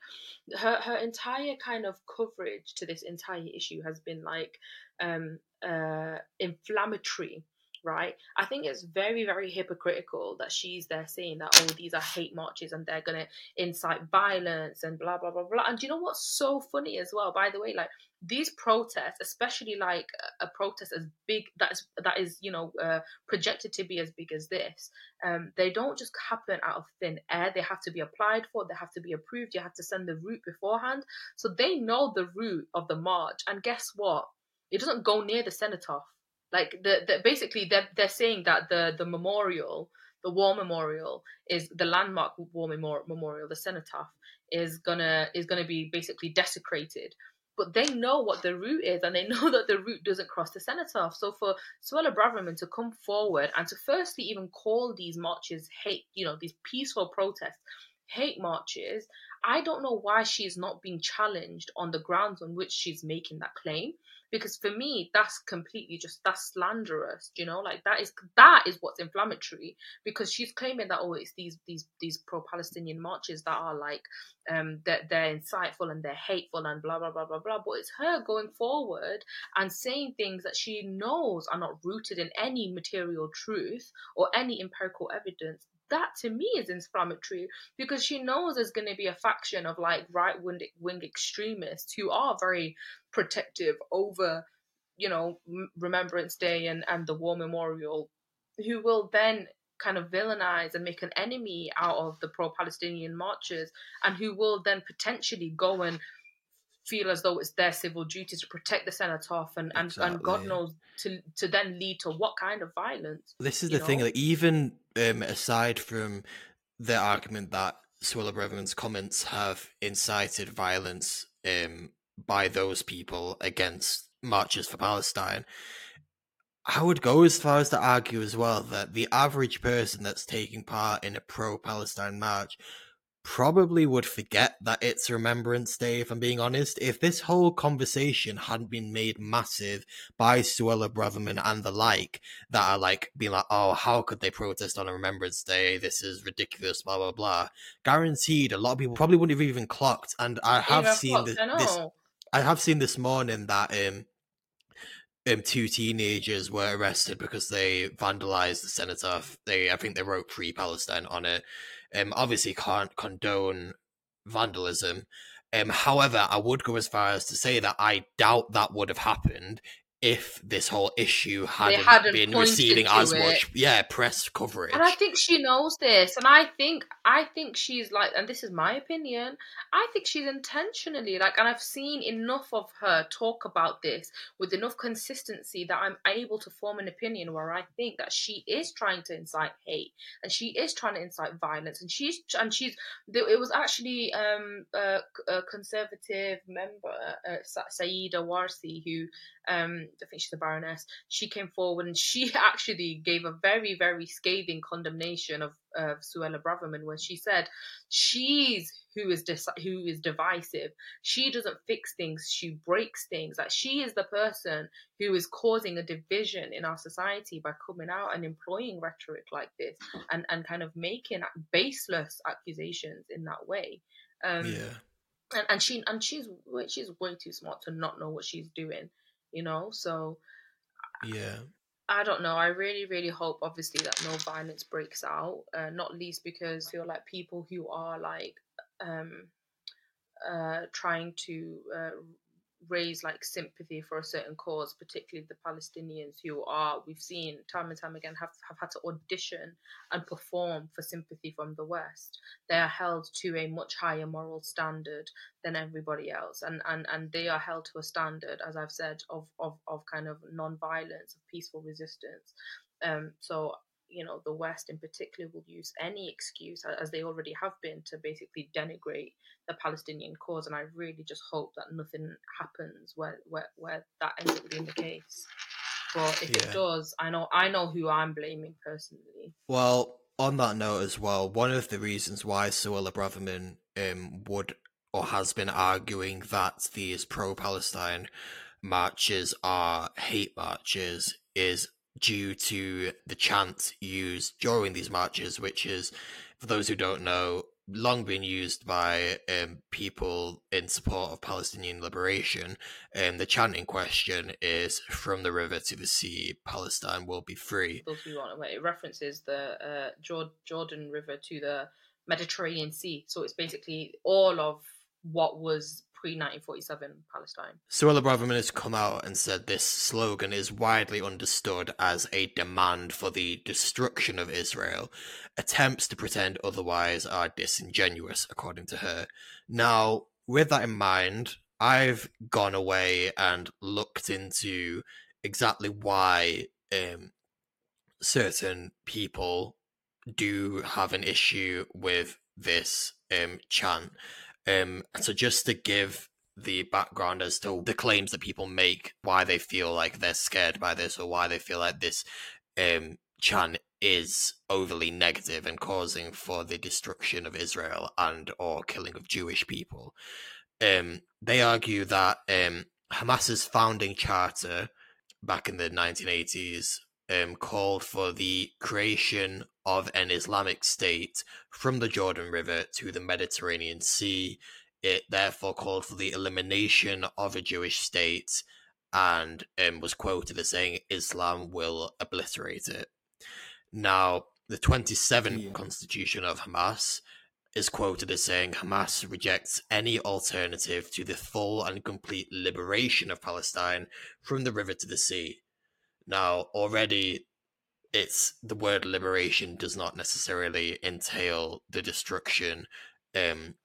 C: her her entire kind of coverage to this entire issue has been like um uh inflammatory right? I think it's very, very hypocritical that she's there saying that, oh, these are hate marches and they're going to incite violence and blah, blah, blah, blah. And you know what's so funny as well, by the way? Like, these protests, especially like a protest as big that is that is you know uh, projected to be as big as this, um, they don't just happen out of thin air. They have to be applied for. They have to be approved. You have to send the route beforehand, so they know the route of the march. And guess what? It doesn't go near the cenotaph. Like the, the basically they're they're saying that the the memorial, the war memorial, is the landmark war memorial, the cenotaph is gonna is gonna be basically desecrated but they know what the route is and they [LAUGHS] know that the route doesn't cross the cenotaph. So for Suella Braverman to come forward and to firstly even call these marches hate, you know, these peaceful protests, hate marches, I don't know why she's not being challenged on the grounds on which she's making that claim because for me that's completely just that's slanderous you know? Like that is that is what's inflammatory because she's claiming that oh it's these these these pro-palestinian marches that are like um that they're, they're insightful and they're hateful and blah blah blah blah blah. But it's her going forward and saying things that she knows are not rooted in any material truth or any empirical evidence that to me is inflammatory because she knows there's going to be a faction of like right wing extremists who are very protective over you know remembrance day and and the war memorial who will then kind of villainize and make an enemy out of the pro-palestinian marchers and who will then potentially go and feel as though it's their civil duty to protect the cenotaph and, and, and God knows to to then lead to what kind of violence.
A: This is the thing.
C: know?
A: Like, even um, aside from the argument that Suella Braverman's comments have incited violence um, by those people against marches for Palestine, I would go as far as to argue as well that the average person that's taking part in a pro-Palestine march probably would forget that it's Remembrance Day, if I'm being honest. If this whole conversation hadn't been made massive by Suella Braverman and the like, that are like being like, oh, how could they protest on a Remembrance Day? This is ridiculous, blah, blah, blah. Guaranteed, a lot of people probably wouldn't have even clocked. And I have
C: Even
A: seen this,
C: I
A: this. I have seen this morning that um, um two teenagers were arrested because they vandalized the cenotaph. They I think they wrote "Free Palestine" on it. Um, obviously can't condone vandalism. Um, however, I would go as far as to say that I doubt that would have happened if this whole issue hadn't,
C: hadn't
A: been receiving as
C: it.
A: much yeah press coverage.
C: And I think she knows this, and I think I think she's like, and this is my opinion. I think she's intentionally like, and I've seen enough of her talk about this with enough consistency that I'm able to form an opinion where I think that she is trying to incite hate and she is trying to incite violence, and she's and she's. It was actually um a, a conservative member, uh, Sa- Sayeeda Warsi, who um I think she's a baroness she came forward and she [LAUGHS] actually gave a very, very scathing condemnation of, of Suella Braverman when she said she's who is dis- who is divisive. She doesn't fix things; she breaks things. Like she is the person who is causing a division in our society by coming out and employing rhetoric like this and and kind of making baseless accusations in that way. Um,
A: yeah,
C: and, and she and she's she's way too smart to not know what she's doing, you know. So
A: yeah,
C: I don't know. I really, really hope, obviously, that no violence breaks out. Uh, not least because I feel like people who are like um, uh, trying to uh, raise like sympathy for a certain cause, particularly the Palestinians who are we've seen time and time again have have had to audition and perform for sympathy from the West. They are held to a much higher moral standard than everybody else, and and and they are held to a standard, as I've said, of of of kind of non-violence, of peaceful resistance. Um, so you know the West in particular will use any excuse, as they already have been, to basically denigrate the Palestinian cause, and I really just hope that nothing happens where where, where that ends up being the case. But if
A: Yeah.
C: it does, I know I know who I'm blaming personally.
A: Well, on that note as well, one of the reasons why Suella Braverman um, would or has been arguing that these pro-Palestine marches are hate marches is due to the chant used during these marches, which is, for those who don't know, long been used by um, people in support of Palestinian liberation. And the chant in question is "From the river to the sea, Palestine will be free."
C: It references the uh, Jordan River to the Mediterranean Sea, so it's basically all of what was pre 1947 Palestine.
A: Suella Braverman has come out and said this slogan is widely understood as a demand for the destruction of Israel. Attempts to pretend otherwise are disingenuous, according to her. Now, with that in mind, I've gone away and looked into exactly why um, certain people do have an issue with this um, chant. Um, so just to give the background as to the claims that people make, why they feel like they're scared by this, or why they feel like this um, chant is overly negative and causing for the destruction of Israel and or killing of Jewish people. Um, they argue that um, Hamas's founding charter back in the 1980s um, called for the creation of an Islamic state from the Jordan River to the Mediterranean Sea. It therefore called for the elimination of a Jewish state and um, was quoted as saying Islam will obliterate it. Now, the 27th
B: Yeah.
A: constitution of Hamas is quoted as saying Hamas rejects any alternative to the full and complete liberation of Palestine from the river to the sea. Now, already, it's the word liberation does not necessarily entail the destruction um,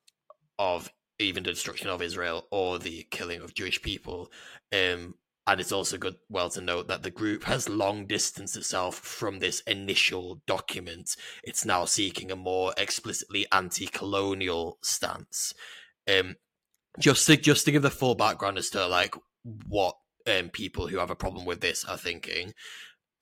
A: of even the destruction of Israel or the killing of Jewish people. Um, and it's also good, well, to note that the group has long distanced itself from this initial document. It's now seeking a more explicitly anti-colonial stance. Um, just to just to give the full background as to like what um, people who have a problem with this are thinking.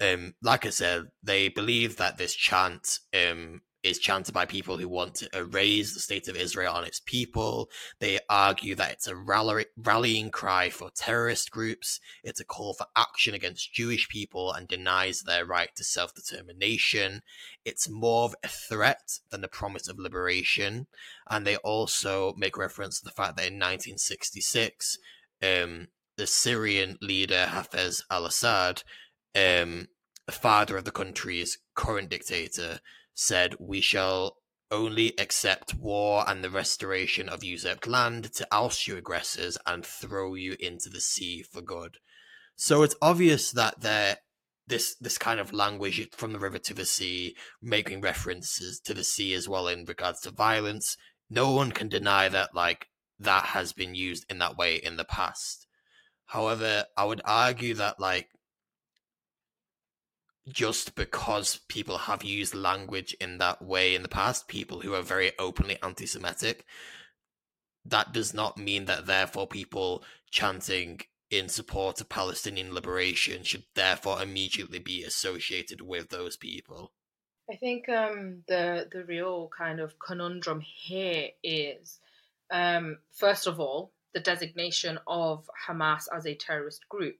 A: Um, like I said, they believe that this chant um, is chanted by people who want to erase the state of Israel and its people. They argue that it's a rally- rallying cry for terrorist groups. It's a call for action against Jewish people and denies their right to self determination. It's more of a threat than the promise of liberation. And they also make reference to the fact that in 1966, um, the Syrian leader Hafez al Assad, um, the father of the country's current dictator, said, We shall only accept war and the restoration of usurped land to oust your aggressors and throw you into the sea for good. So it's obvious that there this this kind of language from the river to the sea, making references to the sea as well in regards to violence. No one can deny that like that has been used in that way in the past. However, I would argue that like just because people have used language in that way in the past, people who are very openly anti Semitic, that does not mean that therefore people chanting in support of Palestinian liberation should therefore immediately be associated with those people.
C: I think um, the the real kind of conundrum here is, um, first of all, the designation of Hamas as a terrorist group.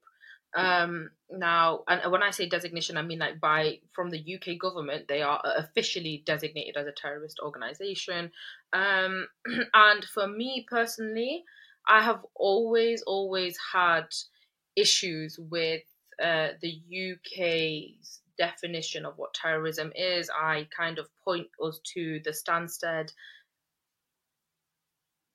C: Um, now, and when I say designation, I mean like by from the UK government, they are officially designated as a terrorist organization. Um, [CLEARS THROAT] and for me personally, I have always, always had issues with uh, the UK's definition of what terrorism is. I kind of point us to the Stansted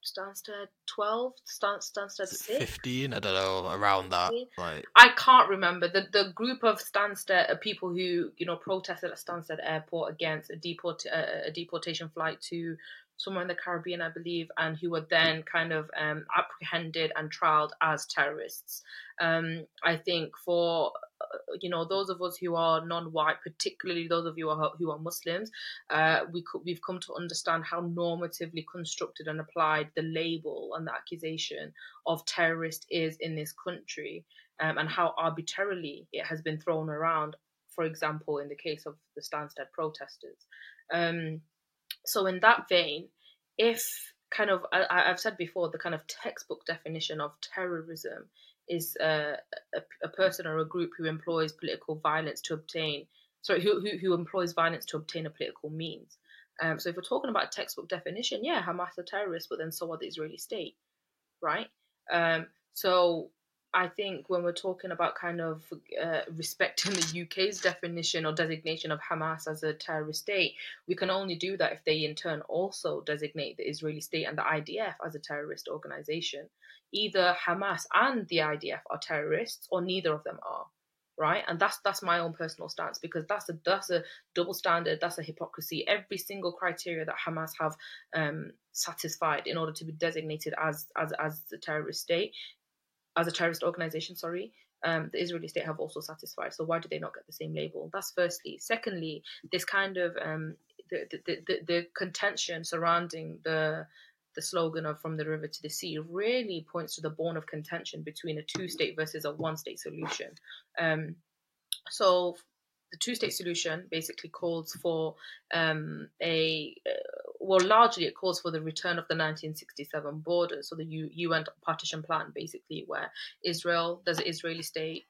C: Stansted 12, Stansted 6?
A: 15, I don't know, around that. Like
C: I can't remember. The the group of Stansted uh, people who, you know, protested at Stansted airport against a deport uh, a deportation flight to somewhere in the Caribbean, I believe, and who were then kind of um, apprehended and trialed as terrorists. Um, I think for you know those of us who are non-white, particularly those of you who are, who are Muslims, uh, we could, we've come to understand how normatively constructed and applied the label and the accusation of terrorist is in this country, um, and how arbitrarily it has been thrown around. For example, in the case of the Stansted protesters. Um, so in that vein, if kind of I, have said before, the kind of textbook definition of terrorism is uh, a, a, person or a group who employs political violence to obtain sorry who, who, who employs violence to obtain a political means. Um, so if we're talking about textbook definition, yeah, Hamas are terrorists, but then so are the Israeli state, right? Um, so I think when we're talking about kind of uh, respecting the UK's definition or designation of Hamas as a terrorist state, we can only do that if they in turn also designate the Israeli state and the IDF as a terrorist organization. Either Hamas and the IDF are terrorists, or neither of them are, right? And that's that's my own personal stance because that's a that's a double standard, that's a hypocrisy. Every single criteria that Hamas have um, satisfied in order to be designated as as as a terrorist state as a terrorist organization, sorry, um, the Israeli state have also satisfied. So why do they not get the same label? That's firstly. Secondly, this kind of um, the, the, the, the contention surrounding the the slogan of from the river to the sea really points to the bone of contention between a two state versus a one state solution. Um, so the two state solution basically calls for um, a uh, well, largely it calls for the return of the 1967 borders, so the U- UN partition plan, basically, where Israel, there's an Israeli state,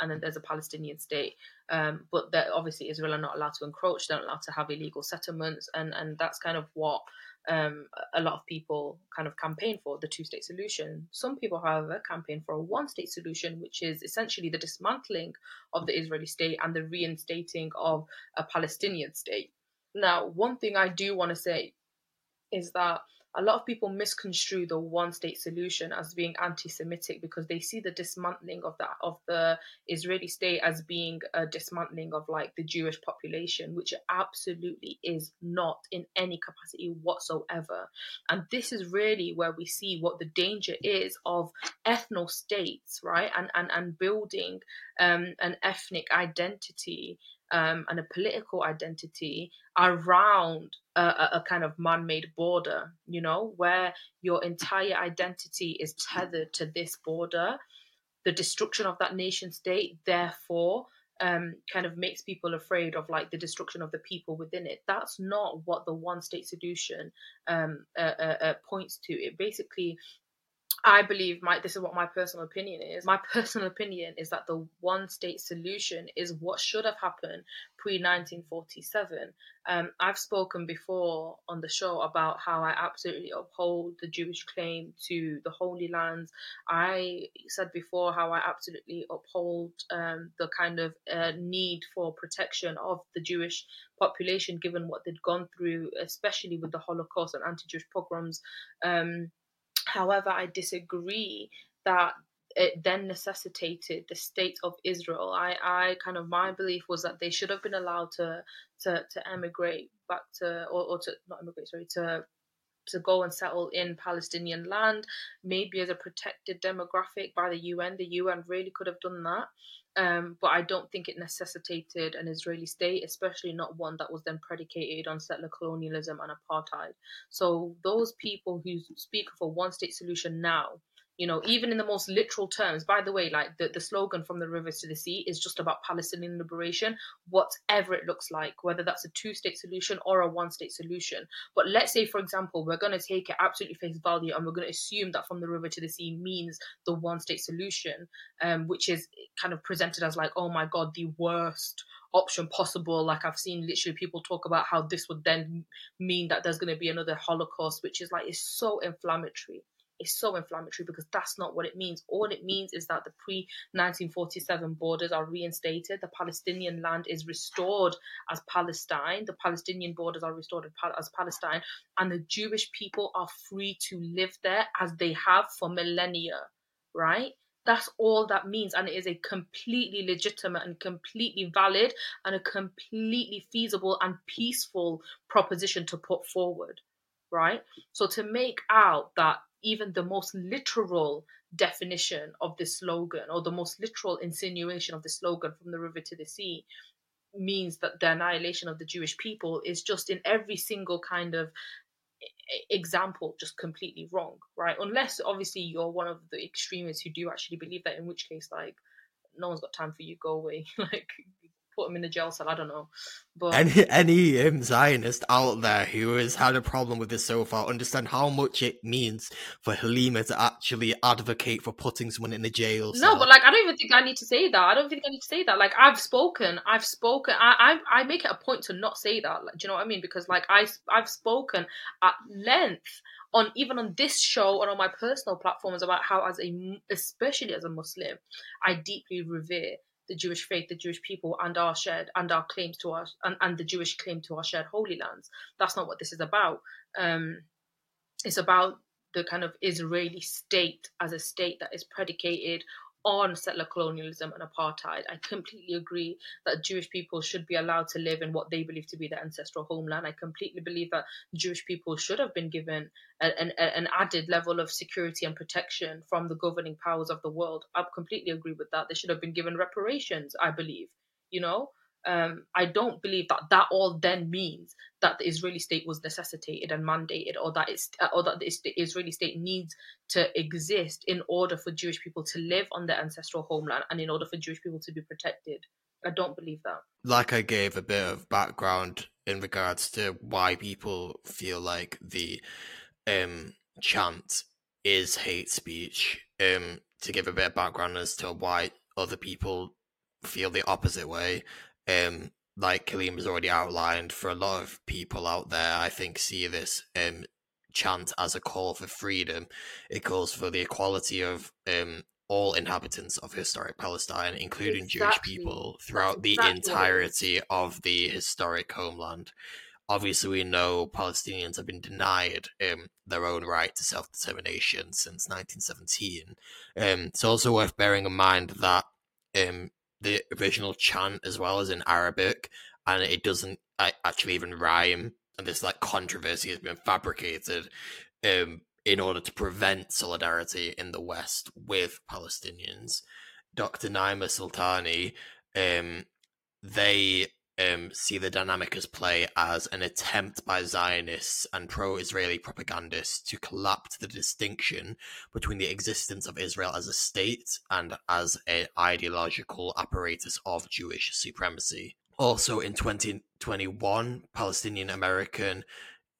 C: and then there's a Palestinian state. Um, but obviously Israel are not allowed to encroach; they're not allowed to have illegal settlements, and and that's kind of what um, a lot of people kind of campaign for the two state solution. Some people, however, campaign for a one state solution, which is essentially the dismantling of the Israeli state and the reinstating of a Palestinian state. Now, one thing I do want to say is that a lot of people misconstrue the one state solution as being anti-Semitic because they see the dismantling of that of the Israeli state as being a dismantling of like the Jewish population, which absolutely is not in any capacity whatsoever. And this is really where we see what the danger is of ethno states, right? And and and building um, an ethnic identity um, and a political identity around a, a, kind of man-made border you know where your entire identity is tethered to this border. The destruction of that nation state therefore um, kind of makes people afraid of like the destruction of the people within it. That's not what the one state solution um, uh, uh, uh, points to. It basically I believe my this is what my personal opinion is. My personal opinion is that the one state solution is what should have happened pre 1947. Um, I've spoken before on the show about how I absolutely uphold the Jewish claim to the Holy Lands. I said before how I absolutely uphold um, the kind of uh, need for protection of the Jewish population given what they'd gone through, especially with the Holocaust and anti Jewish pogroms. Um, However, I disagree that it then necessitated the state of Israel. I, I kind of my belief was that they should have been allowed to to, to emigrate back to or, or to not emigrate, sorry, to to go and settle in Palestinian land, maybe as a protected demographic by the UN. The UN really could have done that. Um, but I don't think it necessitated an Israeli state, especially not one that was then predicated on settler colonialism and apartheid. So those people who speak a one state solution now you know, even in the most literal terms. By the way, like the, the slogan from the rivers to the sea is just about Palestinian liberation, whatever it looks like, whether that's a two state solution or a one state solution. But let's say, for example, we're going to take it absolutely face value and we're going to assume that from the river to the sea means the one state solution, um, which is kind of presented as like, oh my God, the worst option possible. Like I've seen literally people talk about how this would then mean that there's going to be another Holocaust, which is like, it's so inflammatory is so inflammatory because that's not what it means. All it means is that the pre 1947 borders are reinstated, the Palestinian land is restored as Palestine, the Palestinian borders are restored as Palestine, and the Jewish people are free to live there as they have for millennia, right? That's all that means. And it is a completely legitimate and completely valid and a completely feasible and peaceful proposition to put forward, right? So to make out that even the most literal definition of this slogan or the most literal insinuation of the slogan from the river to the sea means that the annihilation of the Jewish people is just in every single kind of example just completely wrong right? Unless obviously you're one of the extremists who do actually believe that in which case like no one's got time for you go away. [LAUGHS] Like put him in the jail cell. I don't know. But
A: any any um, Zionist out there who has had a problem with this so far understand how much it means for Halima to actually advocate for putting someone in the jail.
C: Cell. No, but like I don't even think I need to say that. I don't think I need to say that. Like I've spoken, I've spoken. I I, I make it a point to not say that. Like, do you know what I mean? Because like I I've spoken at length on even on this show and on my personal platforms about how as a especially as a muslim i deeply revere the Jewish faith, the Jewish people, and our shared and our claims to our and, and the Jewish claim to our shared holy lands. That's not what this is about. Um, it's about the kind of Israeli state as a state that is predicated on settler colonialism and apartheid. I completely agree that Jewish people should be allowed to live in what they believe to be their ancestral homeland. I completely believe that Jewish people should have been given an, an added level of security and protection from the governing powers of the world. I completely agree with that. They should have been given reparations, I believe, you know? Um, I don't believe that that all then means that the Israeli state was necessitated and mandated, or that it's uh, or that the Israeli state needs to exist in order for Jewish people to live on their ancestral homeland and in order for Jewish people to be protected. I don't believe that.
A: Like I gave a bit of background in regards to why people feel like the um, chant is hate speech. Um, to give a bit of background as to why other people feel the opposite way um, like Halima has already outlined, for a lot of people out there, I think see this um, chant as a call for freedom. It calls for the equality of um, all inhabitants of historic Palestine, including exactly. Jewish people, throughout exactly the entirety of the historic homeland. obviously we know Palestinians have been denied um, their own right to self determination since 1917. Um, it's also worth bearing in mind that um, the original chant as well as in Arabic, and it doesn't actually even rhyme. And this like controversy has been fabricated um, in order to prevent solidarity in the West with Palestinians. Dr. Nimer Sultany, um, they um, see the dynamic as play as an attempt by Zionists and pro Israeli propagandists to collapse the distinction between the existence of Israel as a state and as an ideological apparatus of Jewish supremacy. Also in 2021, Palestinian American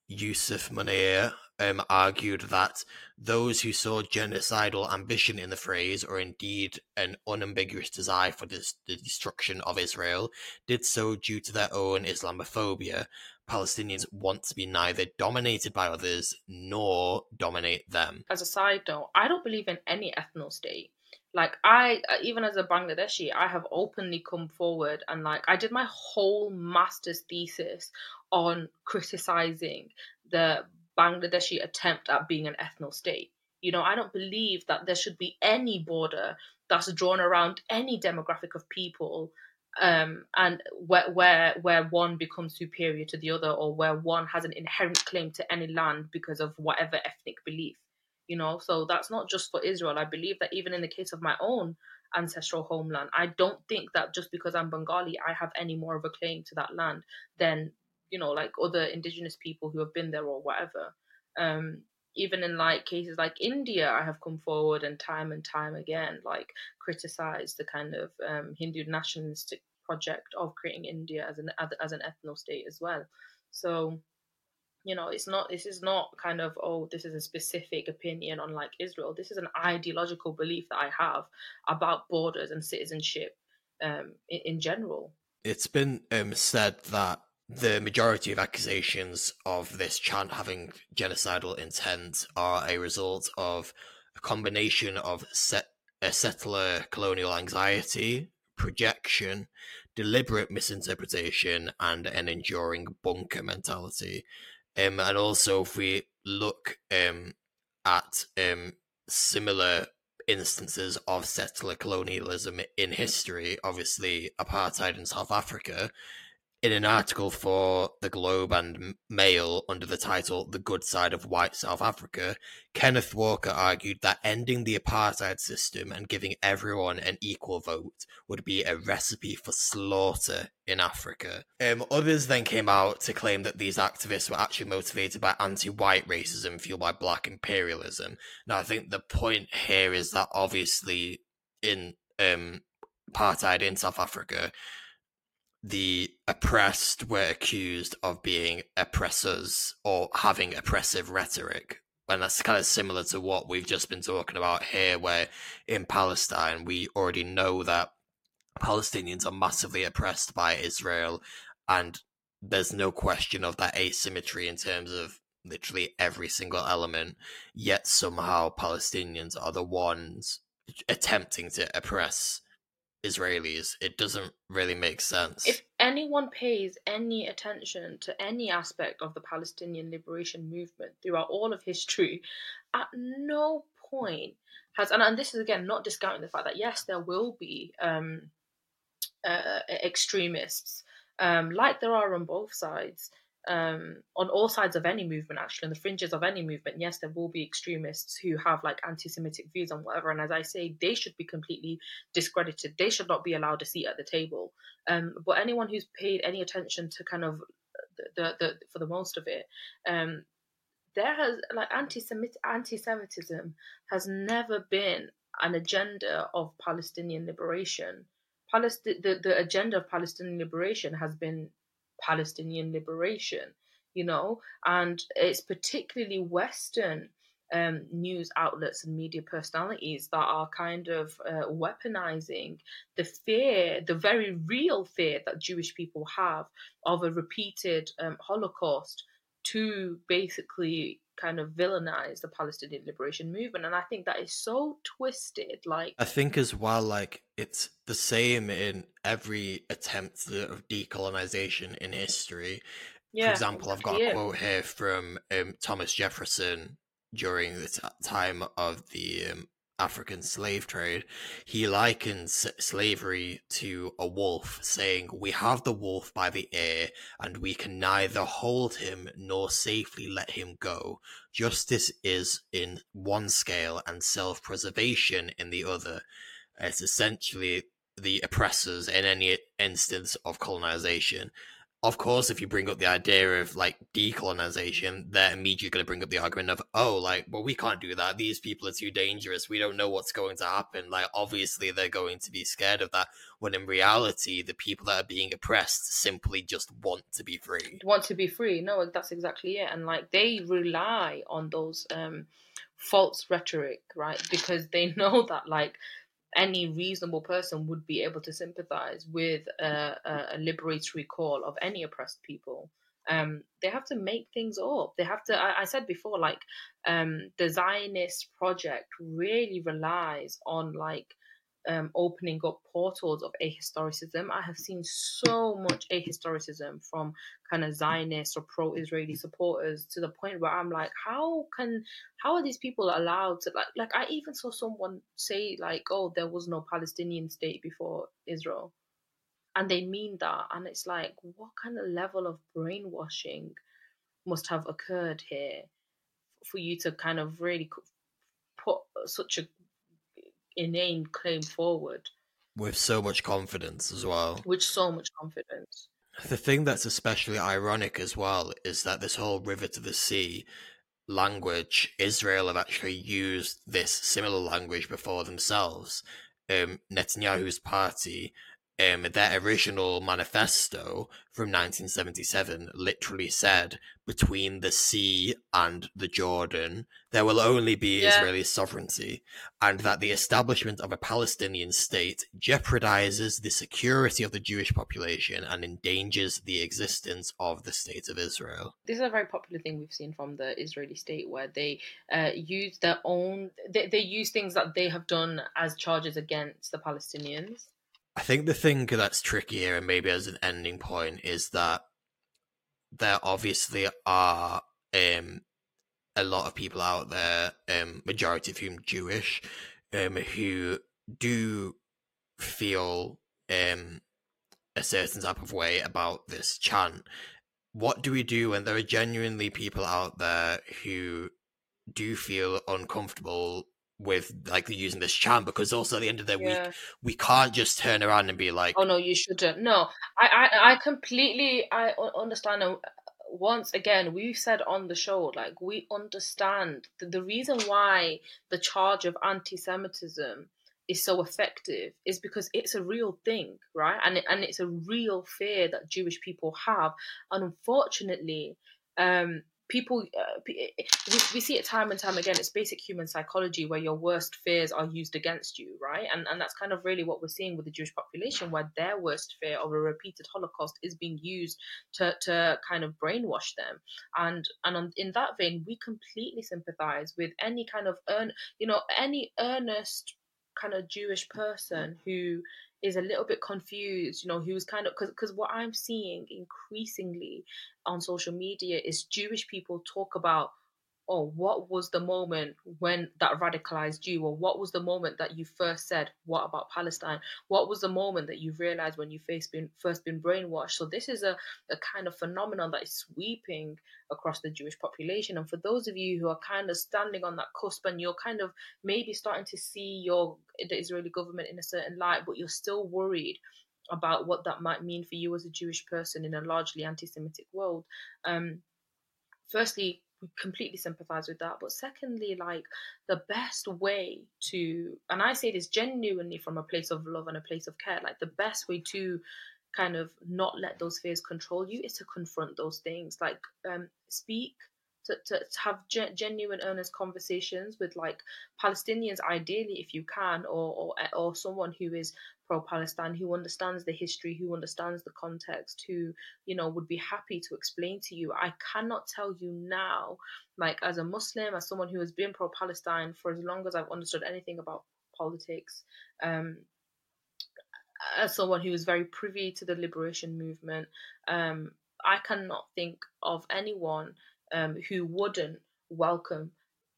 A: Yusuf Munayyer um, argued that those who saw genocidal ambition in the phrase, or indeed an unambiguous desire for this, the destruction of Israel, did so due to their own Islamophobia. Palestinians want to be neither dominated by others nor dominate them.
C: As a side note, I don't believe in any ethno state. Like I, uh, even as a Bangladeshi, I have openly come forward and like I did my whole master's thesis on criticizing the Bangladeshi attempt at being an ethno state. You know, I don't believe that there should be any border that's drawn around any demographic of people um, and where, where where one becomes superior to the other or where one has an inherent claim to any land because of whatever ethnic belief you know so that's not just for israel i believe that even in the case of my own ancestral homeland i don't think that just because i'm bengali i have any more of a claim to that land than you know like other indigenous people who have been there or whatever. Um even in like cases like india i have come forward and time and time again like criticized the kind of um, hindu nationalistic project of creating india as an as an ethno state as well. So you know it's not this is not kind of oh this is a specific opinion on like israel. This is an ideological belief that i have about borders and citizenship um in, in general.
A: It's been um, said that the majority of accusations of this chant having genocidal intent are a result of a combination of set, a settler colonial anxiety, projection, deliberate misinterpretation, and an enduring bunker mentality. Um, and also, if we look um, at um, similar instances of settler colonialism in history, obviously apartheid in South Africa, in an article for the Globe and Mail under the title The Good Side of White South Africa, Kenneth Walker argued that ending the apartheid system and giving everyone an equal vote would be a recipe for slaughter in Africa. Um, others then came out to claim that these activists were actually motivated by anti white racism fueled by black imperialism. Now, I think the point here is that obviously in um, apartheid in South Africa, the oppressed were accused of being oppressors or having oppressive rhetoric. And that's kind of similar to what we've just been talking about here, where in Palestine, we already know that Palestinians are massively oppressed by Israel, and there's no question of that asymmetry in terms of literally every single element, yet somehow Palestinians are the ones attempting to oppress Israelis. It doesn't really make sense.
C: If anyone pays any attention to any aspect of the Palestinian liberation movement throughout all of history, at no point has, and, and this is again not discounting the fact that yes, there will be um, uh, extremists, um, like there are on both sides um, on all sides of any movement, actually, on the fringes of any movement, yes, there will be extremists who have like anti Semitic views and whatever. And as I say, they should be completely discredited. They should not be allowed a seat at the table. Um, but anyone who's paid any attention to kind of the, the, the for the most of it, um, there has like anti anti-Semitism has never been an agenda of Palestinian liberation. Palestine, the, the agenda of Palestinian liberation has been Palestinian liberation, you know, and it's particularly Western um, news outlets and media personalities that are kind of uh, weaponizing the fear, the very real fear that Jewish people have of a repeated um, Holocaust to basically kind of villainize the Palestinian liberation movement. And I think that is so twisted. Like,
A: I think as well, like, it's the same in every attempt of decolonization in history.
C: Yeah,
A: For example, I've got a quote here from um, Thomas Jefferson during the t- time of the um, African slave trade. He likens slavery to a wolf, saying, We have the wolf by the ear, and we can neither hold him nor safely let him go. Justice is in one scale, and self preservation in the other. It's essentially the oppressors in any instance of colonization of course, if you bring up the idea of like decolonization, they're immediately going to bring up the argument of, oh, like, well, we can't do that. These people are too dangerous. We don't know what's going to happen. Like, obviously, they're going to be scared of that. When in reality, the people that are being oppressed simply just want to be free.
C: want to be free. No, that's exactly it. And like they rely on those um false rhetoric, right? Because they [LAUGHS] know that like any reasonable person would be able to sympathize with a, a, a liberatory call of any oppressed people. Um, they have to make things up. They have to. I, I said before, like um, the Zionist project really relies on like um, opening up portals of ahistoricism. I have seen so much ahistoricism from kind of Zionist or pro-Israeli supporters to the point where I'm like, how can how are these people allowed to like like I even saw someone say like, oh, there was no Palestinian state before Israel, and they mean that, and it's like, what kind of level of brainwashing must have occurred here for you to kind of really put such a inane claim forward
A: with so much confidence as well.
C: with so much confidence.
A: The thing that's especially ironic as well is that this whole river to the sea language, Israel have actually used this similar language before themselves. Um, Netanyahu's party, um, their original manifesto from 1977 literally said between the sea and the Jordan, there will only be
C: Yeah.
A: Israeli sovereignty, and that the establishment of a Palestinian state jeopardizes the security of the Jewish population and endangers the existence of the state of Israel.
C: This is a very popular thing we've seen from the Israeli state, where they uh, use their own, they, they use things that they have done as charges against the Palestinians.
A: I think the thing that's tricky here, and maybe as an ending point, is that there obviously are um, a lot of people out there, um, majority of whom Jewish, um, who do feel um, a certain type of way about this chant. What do we do when there are genuinely people out there who do feel uncomfortable with like using this chant? Because also at the end of the week, we can't just turn around and be like,
C: Oh no, you shouldn't. No, I, I, I completely, i understand. And once again, we've said on the show, like we understand the, the reason why the charge of anti-Semitism is so effective is because it's a real thing, right? And it, and it's a real fear that Jewish people have, and unfortunately, um, people uh, we, we see it time and time again it's basic human psychology where your worst fears are used against you right? And and that's kind of really what we're seeing with the jewish population where their worst fear of a repeated holocaust is being used to to kind of brainwash them. And and on, in that vein we completely sympathize with any kind of earn you know any earnest kind of jewish person who is a little bit confused, you know, who's kind of because what I'm seeing increasingly on social media is Jewish people talk about, oh, what was the moment when that radicalized you, or what was the moment that you first said, what about Palestine? What was the moment that you realized when you first been first been brainwashed? So this is a, a kind of phenomenon that is sweeping across the Jewish population. And for those of you who are kind of standing on that cusp and you're kind of maybe starting to see your the Israeli government in a certain light, but you're still worried about what that might mean for you as a Jewish person in a largely anti-Semitic world. Um, firstly, completely sympathize with that. But secondly, like the best way to, and I say this genuinely from a place of love and a place of care, like the best way to kind of not let those fears control you is to confront those things, like um, speak. To, to, to have ge- genuine, earnest conversations with like Palestinians, ideally, if you can, or, or or someone who is pro-Palestine, who understands the history, who understands the context, who you know would be happy to explain to you. I cannot tell you now, like as a Muslim, as someone who has been pro-Palestine for as long as I've understood anything about politics, um, as someone who is very privy to the liberation movement, um, I cannot think of anyone um, who wouldn't welcome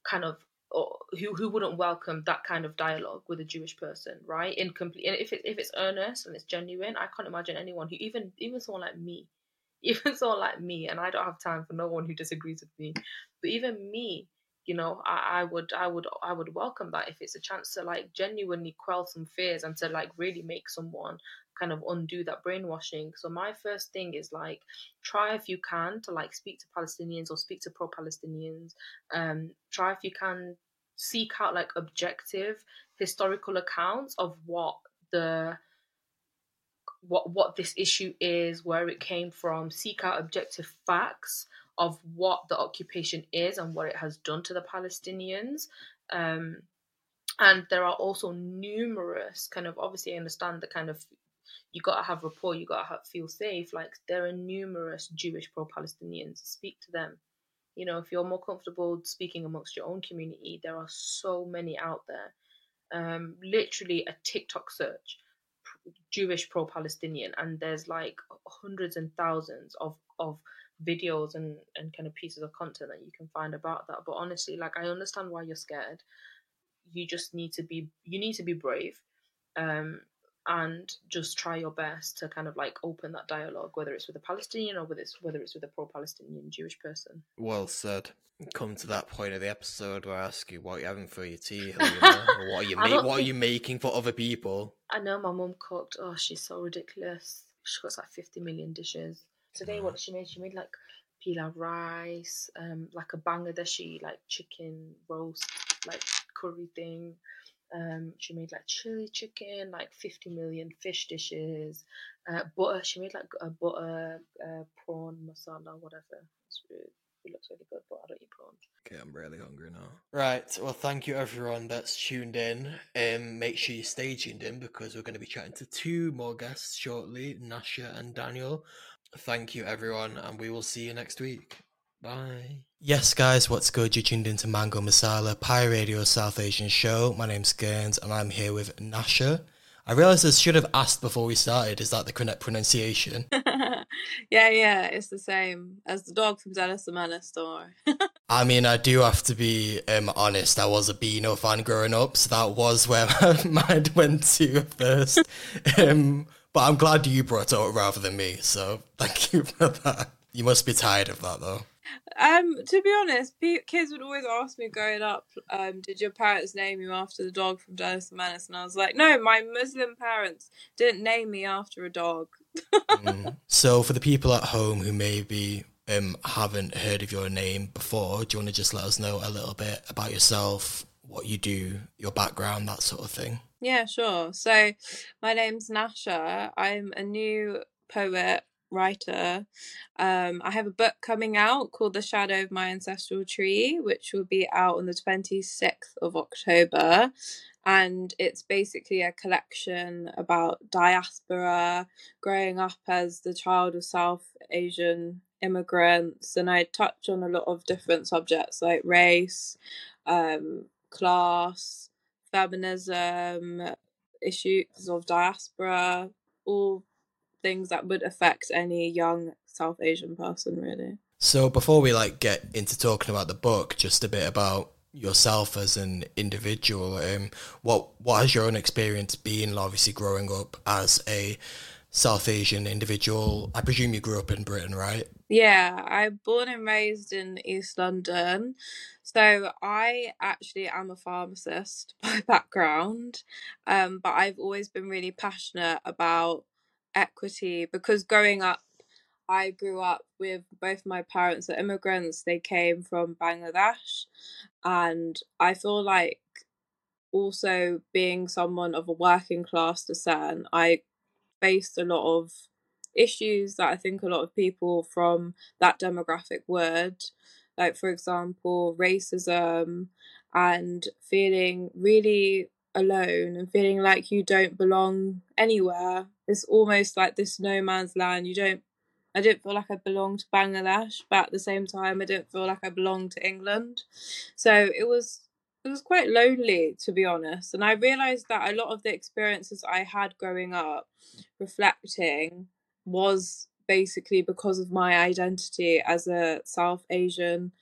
C: kind of or who who wouldn't welcome that kind of dialogue with a Jewish person, right? In complete, and if it, if it's earnest and it's genuine, I can't imagine anyone who even even someone like me, [LAUGHS] even someone like me, and I don't have time for no one who disagrees with me, but even me, you know, I, I would I would I would welcome that if it's a chance to like genuinely quell some fears and to like really make someone kind of undo that brainwashing. So my first thing is like try if you can to like speak to Palestinians or speak to pro-Palestinians. Um, try if you can seek out like objective historical accounts of what the what what this issue is, where it came from. Seek out objective facts of what the occupation is and what it has done to the Palestinians. Um, and there are also numerous kind of obviously I understand the kind of you got to have rapport, you got to feel safe. Like there are numerous Jewish pro-Palestinians. Speak to them. You know, if you're more comfortable speaking amongst your own community, there are so many out there. Um, literally a TikTok search, Jewish pro-Palestinian, and there's like hundreds and thousands of of videos and and kind of pieces of content that you can find about that. But honestly, like I understand why you're scared. You just need to be you need to be brave. Um, and just try your best to kind of like open that dialogue, whether it's with a Palestinian or whether it's whether it's with a pro-Palestinian Jewish person.
A: Well said. Come to that point of the episode where I ask you what you're having for your tea, or [LAUGHS] what are you ma- what are you making for other people?
C: I know my mum cooked. Oh, she's so ridiculous. She got like fifty million dishes. Today, what she made, She made like pilau rice, um, like a Bangladeshi like chicken roast, like curry thing. Um, she made like chili chicken, like 50 million fish dishes, uh, butter. She made like a butter uh, prawn masala, whatever. It's really, it looks really good, but I don't eat prawns.
A: Okay, I'm really hungry now. Right, well, thank you everyone that's tuned in. Um, make sure you stay tuned in because we're going to be chatting to two more guests shortly, Nasha and Daniyaal. Thank you everyone, and we will see you next week. Bye. Yes, guys, what's good? You tuned into Mango Masala, Pi Radio South Asian show. My name's Gerns, and I'm here with Nasha. I realised I should have asked before we started. Is that the correct pronunciation? [LAUGHS]
D: yeah, yeah, it's the same as the dog from Dennis the Menace, don't [LAUGHS]
A: I mean, I do have to be um, honest. I was a Beano fan growing up, so that was where [LAUGHS] my mind went to first. um, but I'm glad you brought it up rather than me, so thank you for that. You must be tired of that, though.
D: Um, to be honest, kids would always ask me growing up, um, "Did your parents name you after the dog from Dennis the Menace?" And I was like, "No, my Muslim parents didn't name me after a dog."
A: mm. [LAUGHS] So, for the people at home who maybe um, haven't heard of your name before, do you want to just let us know a little bit about yourself, what you do, your background, that sort of thing?
D: Yeah, sure. So, my name's Nasha. I'm a new poet writer. Um, I have a book coming out called The Shadow of My Ancestral Tree, which will be out on the 26th of October. And it's basically a collection about diaspora, growing up as the child of South Asian immigrants. And I touch on a lot of different subjects like race, um, class, feminism, issues of diaspora, all things that would affect any young South Asian person, really.
A: So before we like get into talking about the book, just a bit about yourself as an individual. Um, what what has your own experience been? Obviously, growing up as a South Asian individual. I presume you grew up in Britain, right?
D: Yeah, I'm born and raised in East London. So I actually am a pharmacist [LAUGHS] by background, um, but I've always been really passionate about equity because growing up I grew up with both my parents are immigrants. They came from Bangladesh. And I feel like also being someone of a working class descent, I faced a lot of issues that I think a lot of people from that demographic would. Like, for example, racism and feeling really alone and feeling like you don't belong anywhere. It's almost like this no man's land. You don't I didn't feel like I belong to Bangladesh, but at the same time I don't feel like I belong to England. So it was it was quite lonely to be honest. And I realized that a lot of the experiences I had growing up reflecting was basically because of my identity as a South Asian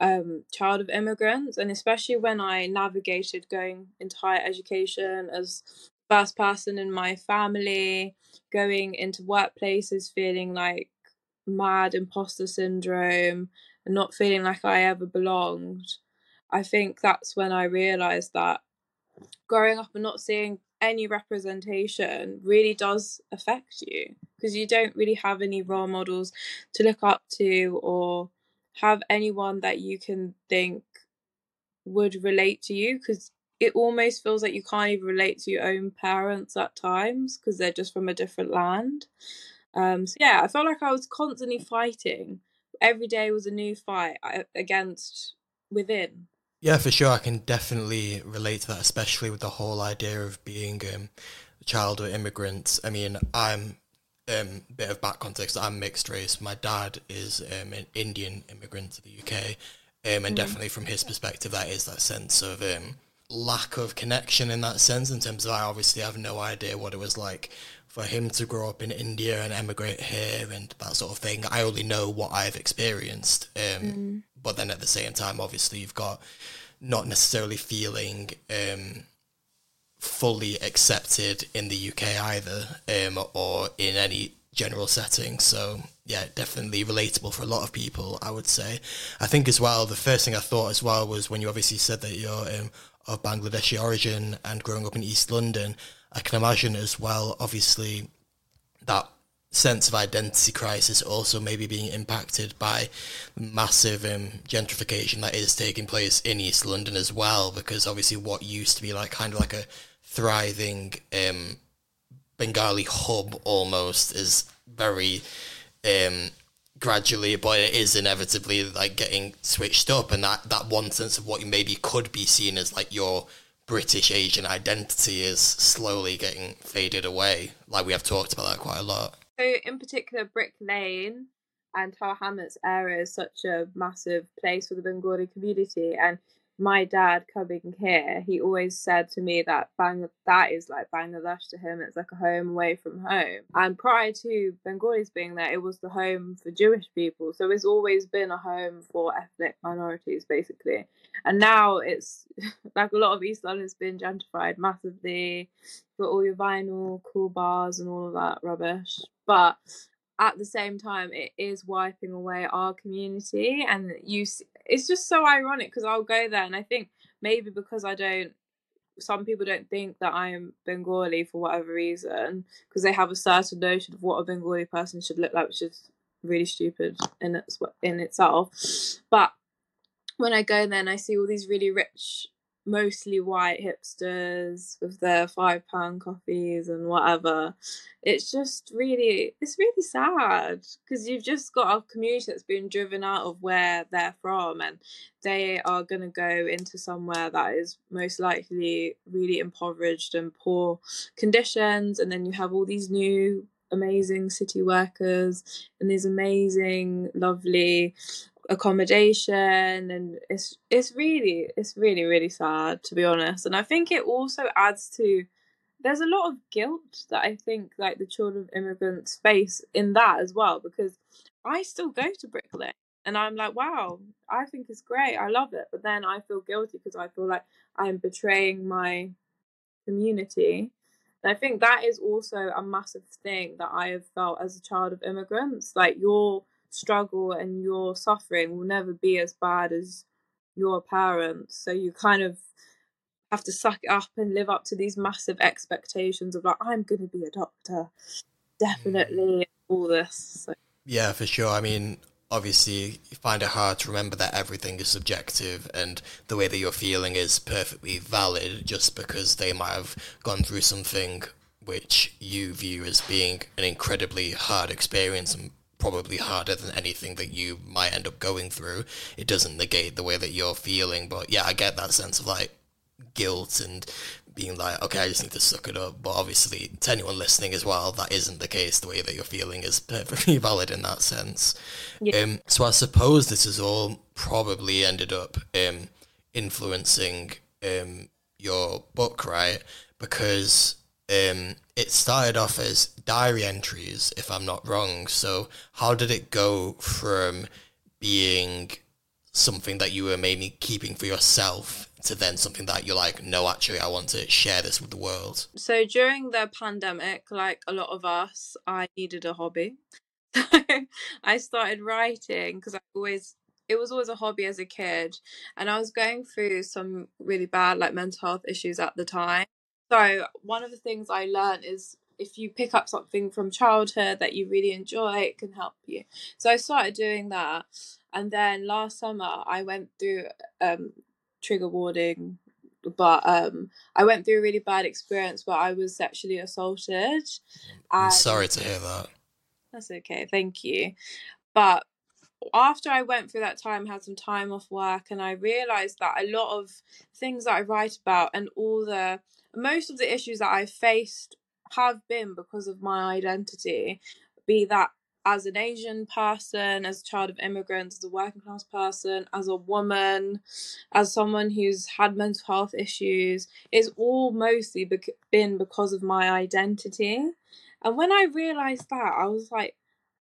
D: um, child of immigrants, and especially when I navigated going into higher education as first person in my family, going into workplaces feeling like mad imposter syndrome and not feeling like I ever belonged. I think that's when I realized that growing up and not seeing any representation really does affect you because you don't really have any role models to look up to or have anyone that you can think would relate to you because it almost feels like you can't even relate to your own parents at times because they're just from a different land. Um, so yeah, I felt like I was constantly fighting. Every day was a new fight against within.
A: Yeah, for sure. I can definitely relate to that, especially with the whole idea of being um, a child of immigrants. I mean, I'm um, bit of back context. I'm mixed race. My dad is um, an Indian immigrant to the UK, um, and mm. definitely from his perspective, that is that sense of um, lack of connection in that sense. In terms of, I obviously have no idea what it was like for him to grow up in India and emigrate here and that sort of thing. I only know what I've experienced. Um, mm. But then at the same time, obviously, you've got not necessarily feeling um, fully accepted in the UK either, um, or in any general setting. So yeah, definitely relatable for a lot of people. I would say. I think as well. The first thing I thought as well was when you obviously said that you're um, of Bangladeshi origin and growing up in East London. I can imagine as well. Obviously, that sense of identity crisis also maybe being impacted by massive um, gentrification that is taking place in East London as well because obviously what used to be like kind of like a thriving um, Bengali hub almost is very um, gradually, but it is inevitably like getting switched up, and that that one sense of what you maybe could be seen as like your British Asian identity is slowly getting faded away. Like we have talked about that quite a lot.
D: So, in particular, Brick Lane and Tower Hamlets area is such a massive place for the Bengali community, and my dad coming here, he always said to me that Bang that is like Bangladesh to him. It's like a home away from home. And prior to Bengalis being there, it was the home for Jewish people. So it's always been a home for ethnic minorities, basically. And now it's [LAUGHS] like a lot of East London's been gentrified massively. Got all your vinyl, cool bars, and all of that rubbish. But at the same time it is wiping away our community and you it's just so ironic because i'll go there and i think maybe because i don't some people don't think that i am bengali for whatever reason because they have a certain notion of what a bengali person should look like which is really stupid in its in itself. But when i go there and i see all these really rich mostly white hipsters with their five pound coffees and whatever. It's just really, it's really sad because you've just got a community that's been driven out of where they're from and they are going to go into somewhere that is most likely really impoverished and poor conditions. And then you have all these new amazing city workers and these amazing, lovely accommodation and it's it's really it's really really sad to be honest. And i think it also adds to there's a lot of guilt that i think like the children of immigrants face in that as well because i still go to Brick Lane and i'm like wow i think it's great i love it. But then i feel guilty because i feel like i'm betraying my community. And i think that is also a massive thing that i have felt as a child of immigrants. Like your struggle and your suffering will never be as bad as your parents. So you kind of have to suck it up and live up to these massive expectations of like, I'm going to be a doctor. Definitely mm. all this. So.
A: Yeah, for sure. I mean, obviously you find it hard to remember that everything is subjective and the way that you're feeling is perfectly valid just because they might have gone through something which you view as being an incredibly hard experience and probably harder than anything that you might end up going through. It doesn't negate the way that you're feeling, but yeah, I get that sense of like guilt and being like, okay, I just need to suck it up. But obviously, to anyone listening as well, that isn't the case. The way that you're feeling is perfectly [LAUGHS] valid in that sense. Yeah. Um, so I suppose this has all probably ended up um, influencing um, your book, right? Because um, it started off as diary entries, if I'm not wrong. So, how did it go from being something that you were maybe keeping for yourself to then something that you're like, no, actually, I want to share this with the world?
D: So during the pandemic, like a lot of us, I needed a hobby. So [LAUGHS] I started writing because I always it was always a hobby as a kid and I was going through some really bad like mental health issues at the time. So one of the things I learned is if you pick up something from childhood that you really enjoy, it can help you. So I started doing that and then last summer I went through um trigger warning but um I went through a really bad experience where I was sexually assaulted.
A: I'm
D: And
A: sorry to hear that.
D: that's okay, thank you. But after I went through that time, had some time off work, and I realized that a lot of things that I write about and all the most of the issues that I've faced have been because of my identity, be that as an Asian person, as a child of immigrants, as a working class person, as a woman, as someone who's had mental health issues, it's all mostly bec- been because of my identity. And when I realized that, I was like,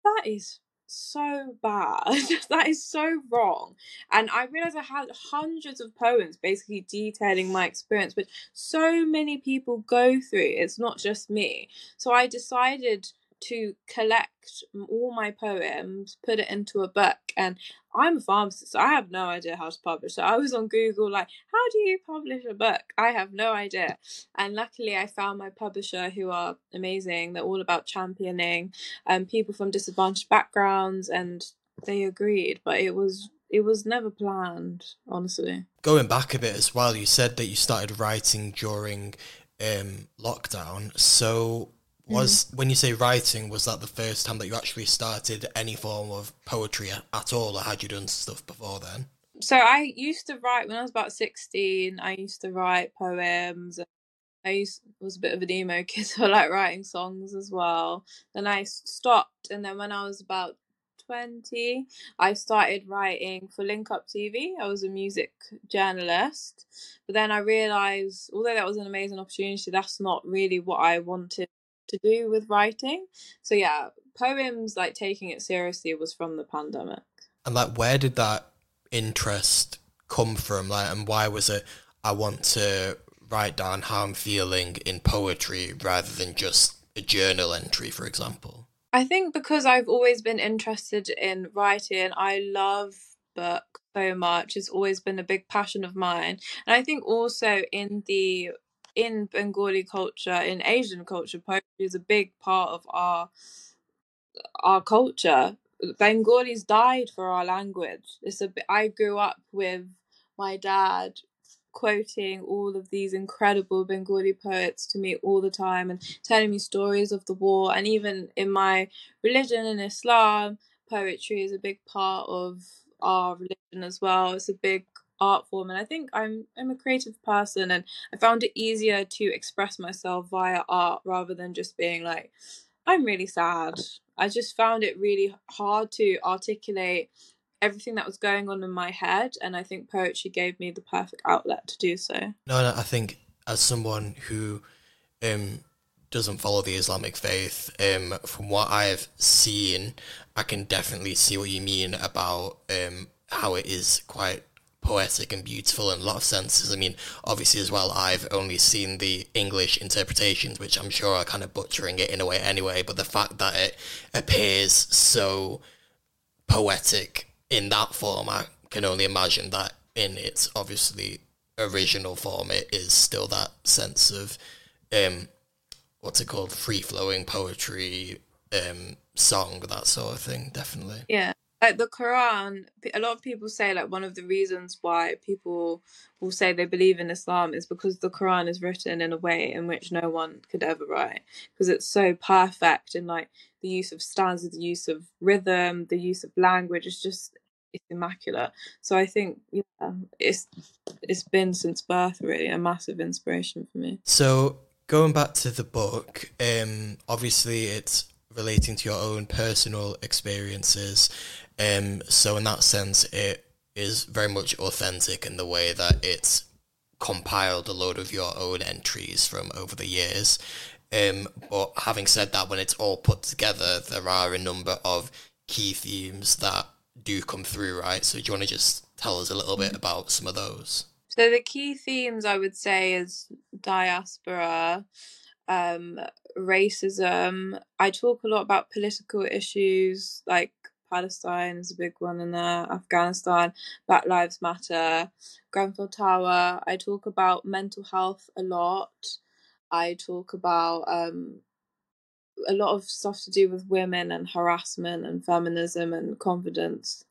D: that is so bad. [LAUGHS] that is so wrong. And I realized I had hundreds of poems basically detailing my experience, which so many people go through. It's not just me. So I decided to collect all my poems, put it into a book, and I'm a pharmacist, so I have no idea how to publish. So I was on Google, like, how do you publish a book? I have no idea. And luckily, I found my publisher who are amazing. They're all about championing um, people from disadvantaged backgrounds, and they agreed. But it was it was never planned, honestly.
A: Going back a bit as well, you said that you started writing during um, lockdown. So, was mm-hmm. when you say writing, was that the first time that you actually started any form of poetry at all, or had you done stuff before then?
D: So I used to write when I was about sixteen. I used to write poems. I used was a bit of an emo [LAUGHS] kid, so I like writing songs as well. Then I stopped, and then when I was about twenty, I started writing for Link Up TV. I was a music journalist, but then I realized, although that was an amazing opportunity, that's not really what I wanted to do with writing. So yeah, poems like taking it seriously was from the pandemic.
A: And like, where did that interest come from? Like, and why was it? I want to write down how I'm feeling in poetry rather than just a journal entry, for example.
D: I think because I've always been interested in writing, I love books so much. It's always been a big passion of mine. And I think also in the in Bengali culture, in Asian culture, poetry is a big part of our our culture. Bengalis died for our language. It's a I grew up with my dad quoting all of these incredible Bengali poets to me all the time and telling me stories of the war. And even in my religion in Islam, poetry is a big part of our religion as well. It's a big art form and I think I'm I'm a creative person and I found it easier to express myself via art rather than just being like I'm really sad. I just found it really hard to articulate everything that was going on in my head and I think poetry gave me the perfect outlet to do so.
A: No, no, I think as someone who um, doesn't follow the Islamic faith, um, from what I've seen, I can definitely see what you mean about um, how it is quite poetic and beautiful in a lot of senses. I mean, obviously, as well, I've only seen the English interpretations, which I'm sure are kind of butchering it in a way anyway, but the fact that it appears so poetic in that form, I can only imagine that in its obviously original form, it is still that sense of um, what's it called, free flowing poetry, um, song, that sort of thing. Definitely.
D: Yeah. Like the Quran, a lot of people say like one of the reasons why people will say they believe in Islam is because the Quran is written in a way in which no one could ever write because it's so perfect in like the use of stanzas, the use of rhythm, the use of language. It's just it's immaculate. So I think yeah, it's it's been since birth really a massive inspiration for me.
A: So going back to the book, um, obviously it's relating to your own personal experiences. Um, so in that sense, it is very much authentic in the way that it's compiled a load of your own entries from over the years. Um, but having said that, when it's all put together, there are a number of key themes that do come through, right? So do you want to just tell us a little bit about some of those?
C: So the key themes I would say is diaspora, um, racism. I talk a lot about political issues like Palestine is a big one in there, Afghanistan, Black Lives Matter, Grenfell Tower. I talk about mental health a lot. I talk about um, a lot of stuff to do with women and harassment and feminism and confidence.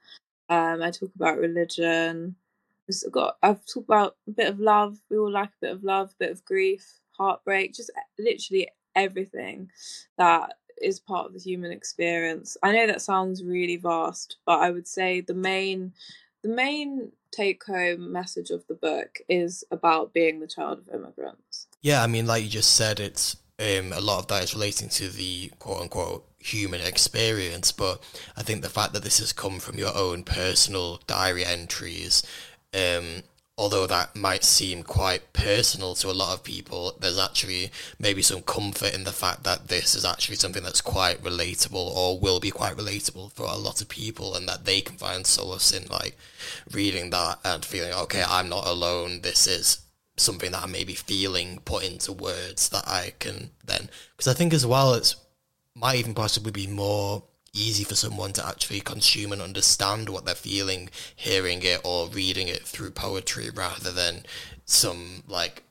C: Um, I talk about religion. I've got I've talked about a bit of love. We all like a bit of love, a bit of grief, heartbreak, just literally everything that is part of the human experience. I know that sounds really vast, but I would say the main the main take home message of the book is about being the child of immigrants.
A: Yeah, I mean, like you just said, it's um, a lot of that is relating to the quote unquote human experience, but I think the fact that this has come from your own personal diary entries um, although that might seem quite personal to a lot of people, there's actually maybe some comfort in the fact that this is actually something that's quite relatable or will be quite relatable for a lot of people and that they can find solace in like reading that and feeling, okay, I'm not alone. This is something that I may be feeling put into words that I can then, because I think as well, it's might even possibly be more easy for someone to actually consume and understand what they're feeling, hearing it or reading it through poetry rather than some like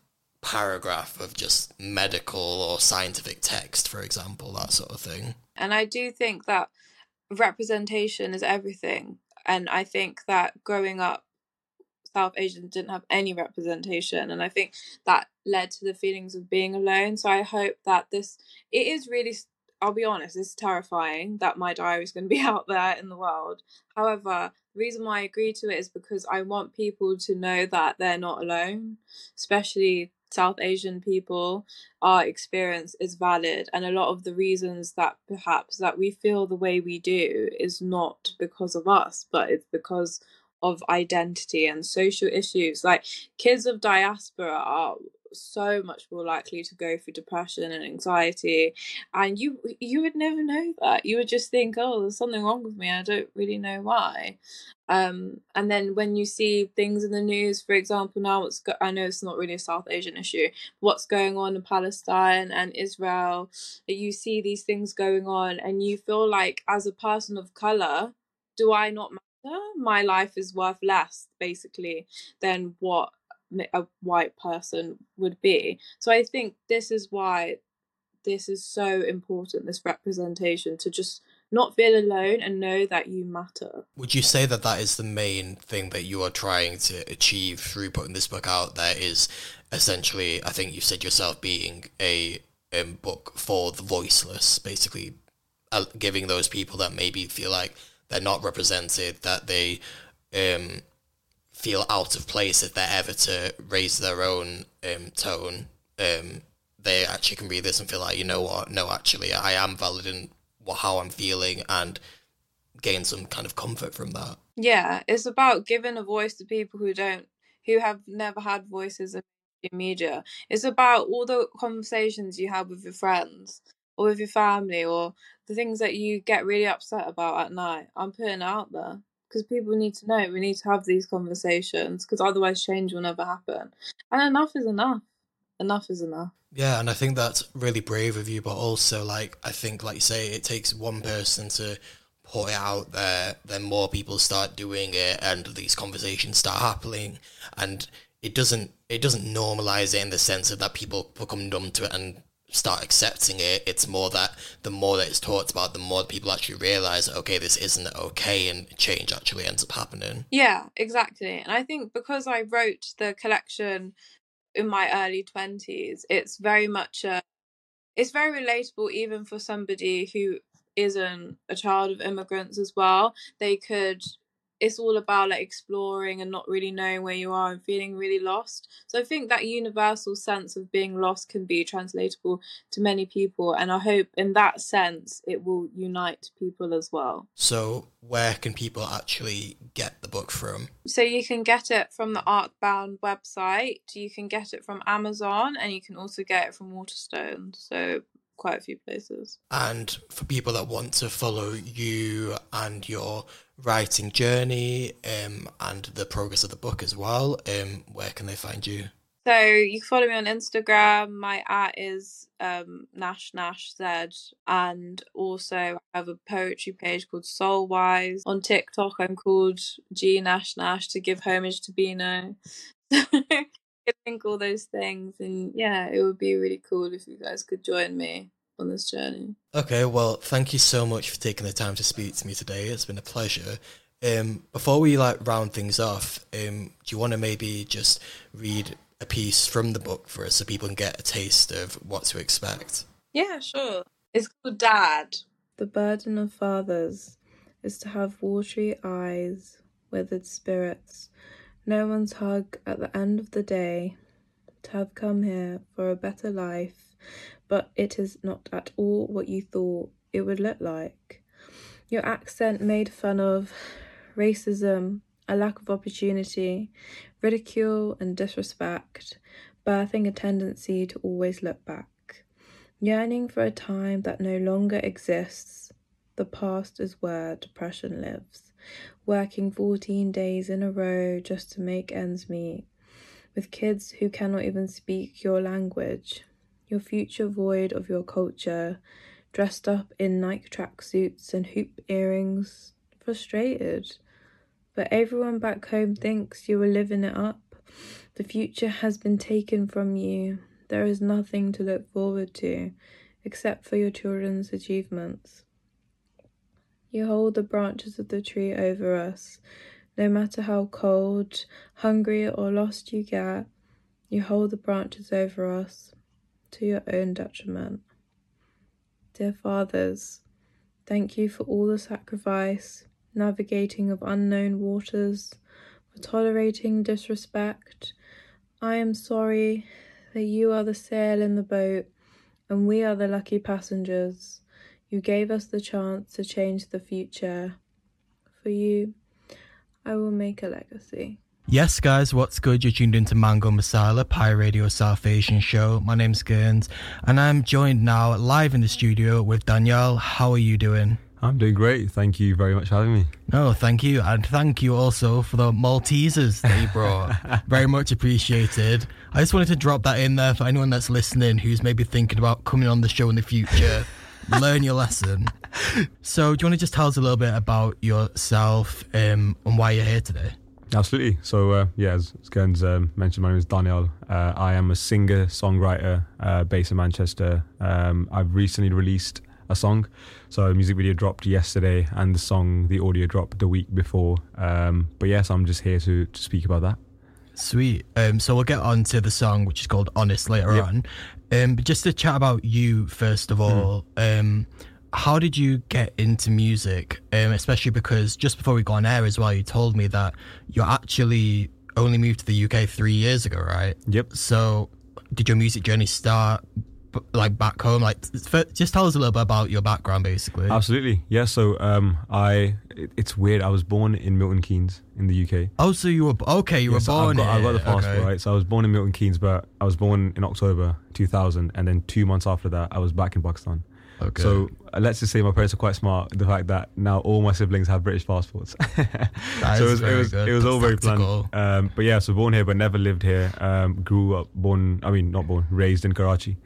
A: paragraph of just medical or scientific text, for example, that sort of thing.
C: And I do think that representation is everything. And I think that growing up, South Asians didn't have any representation. And I think that led to the feelings of being alone. So I hope that this, it is really I'll be honest, it's terrifying that my diary is going to be [LAUGHS] out there in the world. However, the reason why I agree to it is because I want people to know that they're not alone, especially South Asian people. Our experience is valid, and a lot of the reasons that perhaps that we feel the way we do is not because of us, but it's because of identity and social issues. Like kids of diaspora are so much more likely to go through depression and anxiety. And you you would never know that. You would just think oh there's something wrong with me. I don't really know why. Um, and then when you see things in the news for example now what's go- i know it's not really a south asian issue what's going on in palestine and israel you see these things going on and you feel like as a person of color do i not matter? My life is worth less basically than what a white person would be. So I think this is why this is so important this representation to just not feel alone and know that you matter.
A: Would you say that that is the main thing that you are trying to achieve through putting this book out there is essentially I think you said yourself being a um, book for the voiceless basically uh, giving those people that maybe feel like they're not represented that they um feel out of place if they're ever to raise their own um, tone. Um, they actually can read this and feel like, you know what, no, actually, I am valid in what, how I'm feeling and gain some kind of comfort from that.
C: Yeah, it's about giving a voice to people who don't, who have never had voices in media. It's about all the conversations you have with your friends or with your family or the things that you get really upset about at night. I'm putting it out there because people need to know. We need to have these conversations because otherwise change will never happen. And enough is enough. Enough is enough.
A: Yeah, and I think that's really brave of you, but also like I think like you say, it takes one person to put it out there, then more people start doing it and these conversations start happening and it doesn't it doesn't normalize it in the sense of that people become numb to it and start accepting it. It's more that the more that it's talked about, the more people actually realize, okay, this isn't okay, and change actually ends up happening.
C: Yeah, exactly. And I think because I wrote the collection in my early twenties, it's very much a, it's very relatable even for somebody who isn't a child of immigrants as well. They could it's all about like exploring and not really knowing where you are and feeling really lost. So I think that universal sense of being lost can be translatable to many people and I hope in that sense it will unite people as well.
A: So where can people actually get the book from?
C: So you can get it from the Arkbound website, you can get it from Amazon and you can also get it from Waterstone. So quite a few places.
A: And for people that want to follow you and your writing journey um, and the progress of the book as well, um, where can they find you?
C: So you can follow me on Instagram. My at is um, Nash Nash Z, and also I have a poetry page called Soulwise. On TikTok, I'm called G Nash Nash to give homage to Beano. [LAUGHS] Think all those things, and yeah, it would be really cool if you guys could join me on this journey.
A: Okay, well, thank you so much for taking the time to speak to me today. It's been a pleasure. Um, before we like round things off, um, do you want to maybe just read a piece from the book for us so people can get a taste of what to expect?
C: Yeah, sure. It's called Dad. The burden of fathers is to have watery eyes, withered spirits, no one's hug at the end of the day, to have come here for a better life, but it is not at all what you thought it would look like. Your accent made fun of racism, a lack of opportunity, ridicule, and disrespect, birthing a tendency to always look back. Yearning for a time that no longer exists, the past is where depression lives. Working 14 days in a row just to make ends meet, with kids who cannot even speak your language, your future void of your culture, dressed up in Nike tracksuits and hoop earrings, frustrated. But everyone back home thinks you are living it up. The future has been taken from you. There is nothing to look forward to except for your children's achievements. You hold the branches of the tree over us. No matter how cold, hungry, or lost you get, you hold the branches over us to your own detriment. Dear fathers, thank you for all the sacrifice, navigating of unknown waters, for tolerating disrespect. I am sorry that you are the sail in the boat and we are the lucky passengers. You gave us the chance to change the future. For you, I will make a legacy.
A: Yes, guys, what's good? You're tuned into Mango Masala, Pi Radio South Asian show. My name's Gerns, and I'm joined now live in the studio with Daniyaal. How are you doing?
E: I'm doing great. Thank you very much for having me.
A: No, thank you. And thank you also for the Maltesers that you brought. [LAUGHS] very much appreciated. I just wanted to drop that in there for anyone that's listening who's maybe thinking about coming on the show in the future. Learn your lesson. So, do you want to just tell us a little bit about yourself um, and why you're here today?
E: Absolutely. So, uh, yeah, as, as Gerns um, mentioned, my name is Daniyaal. Uh, I am a singer, songwriter uh, based in Manchester. Um, I've recently released a song. So, a music video dropped yesterday, and the song, the audio dropped the week before. Um, but yes, I'm just here to, to speak about that.
A: Sweet. Um, so we'll get on to the song, which is called "Honest" later
E: Yep.
A: on. Um, but just to chat about you first of all, um, how did you get into music? Um, especially because just before we go on air as well, you told me that you actually only moved to the UK three years ago, right?
E: Yep.
A: So, did your music journey start like back home? Like, just tell us a little bit about your background, basically.
E: Absolutely. Yeah. So, um, I it, it's weird. I was born in Milton Keynes in the UK.
A: oh, so you were okay? You
E: Yes,
A: were born.
E: I've got, the passport,
A: okay.
E: right? So I was born in Milton Keynes, but I was born in October 2000, and then two months after that, I was back in Pakistan.
A: Okay.
E: So uh, let's just say my parents are quite smart. The fact that now all my siblings have British passports. [LAUGHS] So it was, it was, it was all very
A: tactical.
E: planned. Um, but yeah, so born here, but never lived here. Um, grew up, born. I mean, not born, raised in Karachi.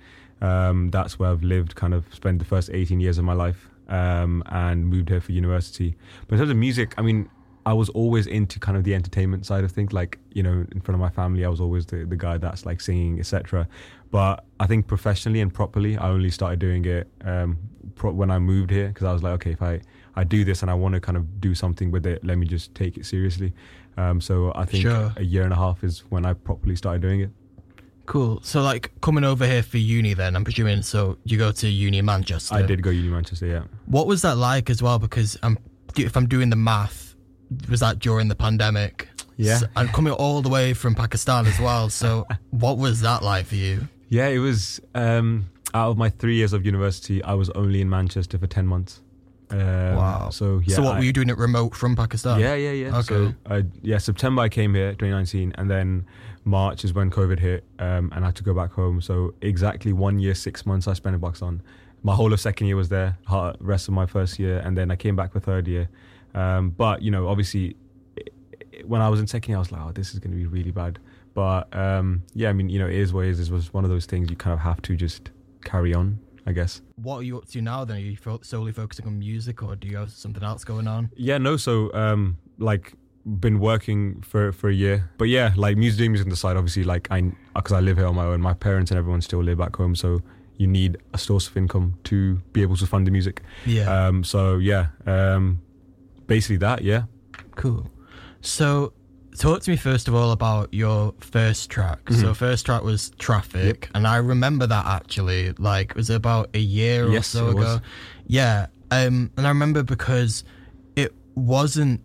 E: Um, that's where I've lived. Kind of spent the first 18 years of my life, um, and moved here for university. But in terms of music, I mean, I was always into kind of the entertainment side of things. Like you know, in front of my family, I was always the, the guy that's like singing, etc. But I think professionally and properly, I only started doing it um, pro- when I moved here because I was like, okay, if I I do this and I want to kind of do something with it, let me just take it seriously. Um, so I think
A: Sure.
E: a year and a half is when I properly started doing it.
A: Cool. So, like, coming over here for uni, then I'm presuming. So, you go to uni in Manchester.
E: I did go uni Manchester, yeah.
A: What was that like as well? Because I'm, if I'm doing the math, was that during the pandemic?
E: Yeah.
A: S- and coming all the way from Pakistan as well. So, [LAUGHS] what was that like for you?
E: Yeah, it was. Um, out of my three years of university, I was only in Manchester for ten months. Um,
A: Wow.
E: So yeah.
A: so, what
E: I-
A: were you doing it remote from Pakistan?
E: Yeah, yeah, yeah.
A: Okay.
E: So, uh, yeah, September I came here, 2019, and then March is when COVID hit, um, and I had to go back home. So exactly one year, six months I spent in Pakistan. My whole of second year was there, rest of my first year, and then I came back for third year. Um, but you know, obviously, when I was in second year, I was like, oh, this is going to be really bad. But um, yeah, I mean, you know, it is what it is. This was one of those things you kind of have to just carry on, I guess.
A: What are you up to now then? Are you solely focusing on music or do you have something else going on?
E: Yeah, no. So, um, like, been working for for a year, but yeah, like music doing music on the side. Obviously, like I because I live here on my own. My parents and everyone still live back home, so you need a source of income to be able to fund the music.
A: Yeah.
E: Um, so yeah, um, basically that. Yeah.
A: Cool. So, talk to me first of all about your first track.
E: Mm-hmm.
A: So, first track was Traffic, and I remember that actually. Like, it was about a year or so ago?
E: was.
A: Yeah. Um, and I remember because it wasn't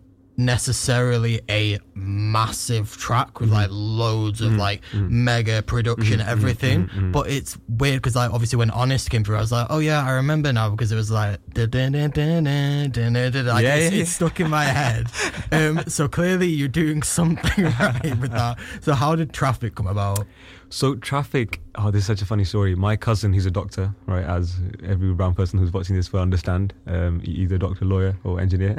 A: necessarily a massive track with
E: Mm-hmm.
A: like loads of like mega production everything.
E: Mm-hmm.
A: but it's weird because like obviously when honest came through i was like oh yeah i remember now because it was like like
E: Yeah,
A: it's,
E: yeah.
A: it's stuck in my head. [LAUGHS] Um so clearly you're doing something [LAUGHS] right with that. So how did traffic come about
E: So traffic. Oh, this is such a funny story. My cousin, he's a doctor, right? As every brown person who's watching this will understand, um, either doctor, lawyer, or engineer.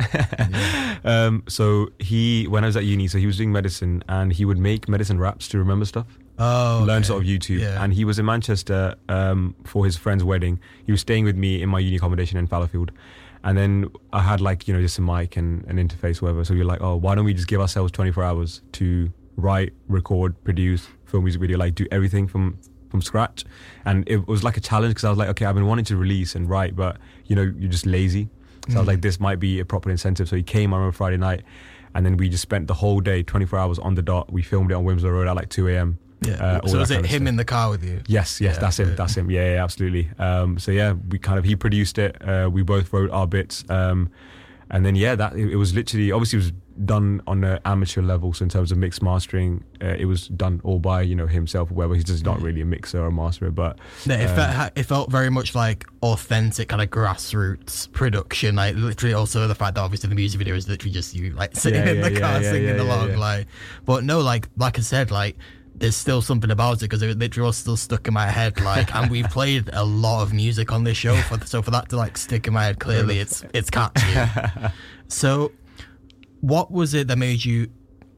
E: [LAUGHS] um, so he, when I was at uni, so he was doing medicine, and he would make medicine raps to remember stuff.
A: oh
E: Learn
A: okay.
E: sort of YouTube,
A: Yeah.
E: and he was in Manchester um, for his friend's wedding. He was staying with me in my uni accommodation in Fallowfield. And then I had like, you know, just a mic and an interface, whatever. So we are like, oh, why don't we just give ourselves 24 hours to write, record, produce, film music video, like do everything from from scratch. And it was like a challenge because I was like, okay, I've been wanting to release and write, but you know, you're just lazy. So I was like, this might be a proper incentive. So he came on a Friday night, and then we just spent the whole day, 24 hours on the dot. We filmed it on Wilmslow Road at like 2 a.m.
A: yeah
E: uh,
A: so was it him in the car with you
E: Yes, yes,
A: Yeah,
E: that's him.
A: yeah.
E: That's him. Yeah, yeah, absolutely. Um, so yeah, we kind of he produced it. Uh, we both wrote our bits, um, and then yeah, that it, it was literally obviously it was done on an amateur level. So in terms of mix mastering, uh, it was done all by you know himself. Whether he's just not really a mixer or a masterer, but
A: No, it,
E: um,
A: felt, it felt very much like authentic kind of grassroots production. Like literally, also the fact that obviously the music video is literally just you like sitting
E: Yeah,
A: in the
E: yeah,
A: car
E: yeah,
A: singing along. Like, but no, like like I said, like there's still something about it because it literally was still stuck in my head. Like, and we've [LAUGHS] played a lot of music on this show, for so for that to like stick in my head, clearly [LAUGHS] it's it's catchy. [LAUGHS] so, what was it that made you?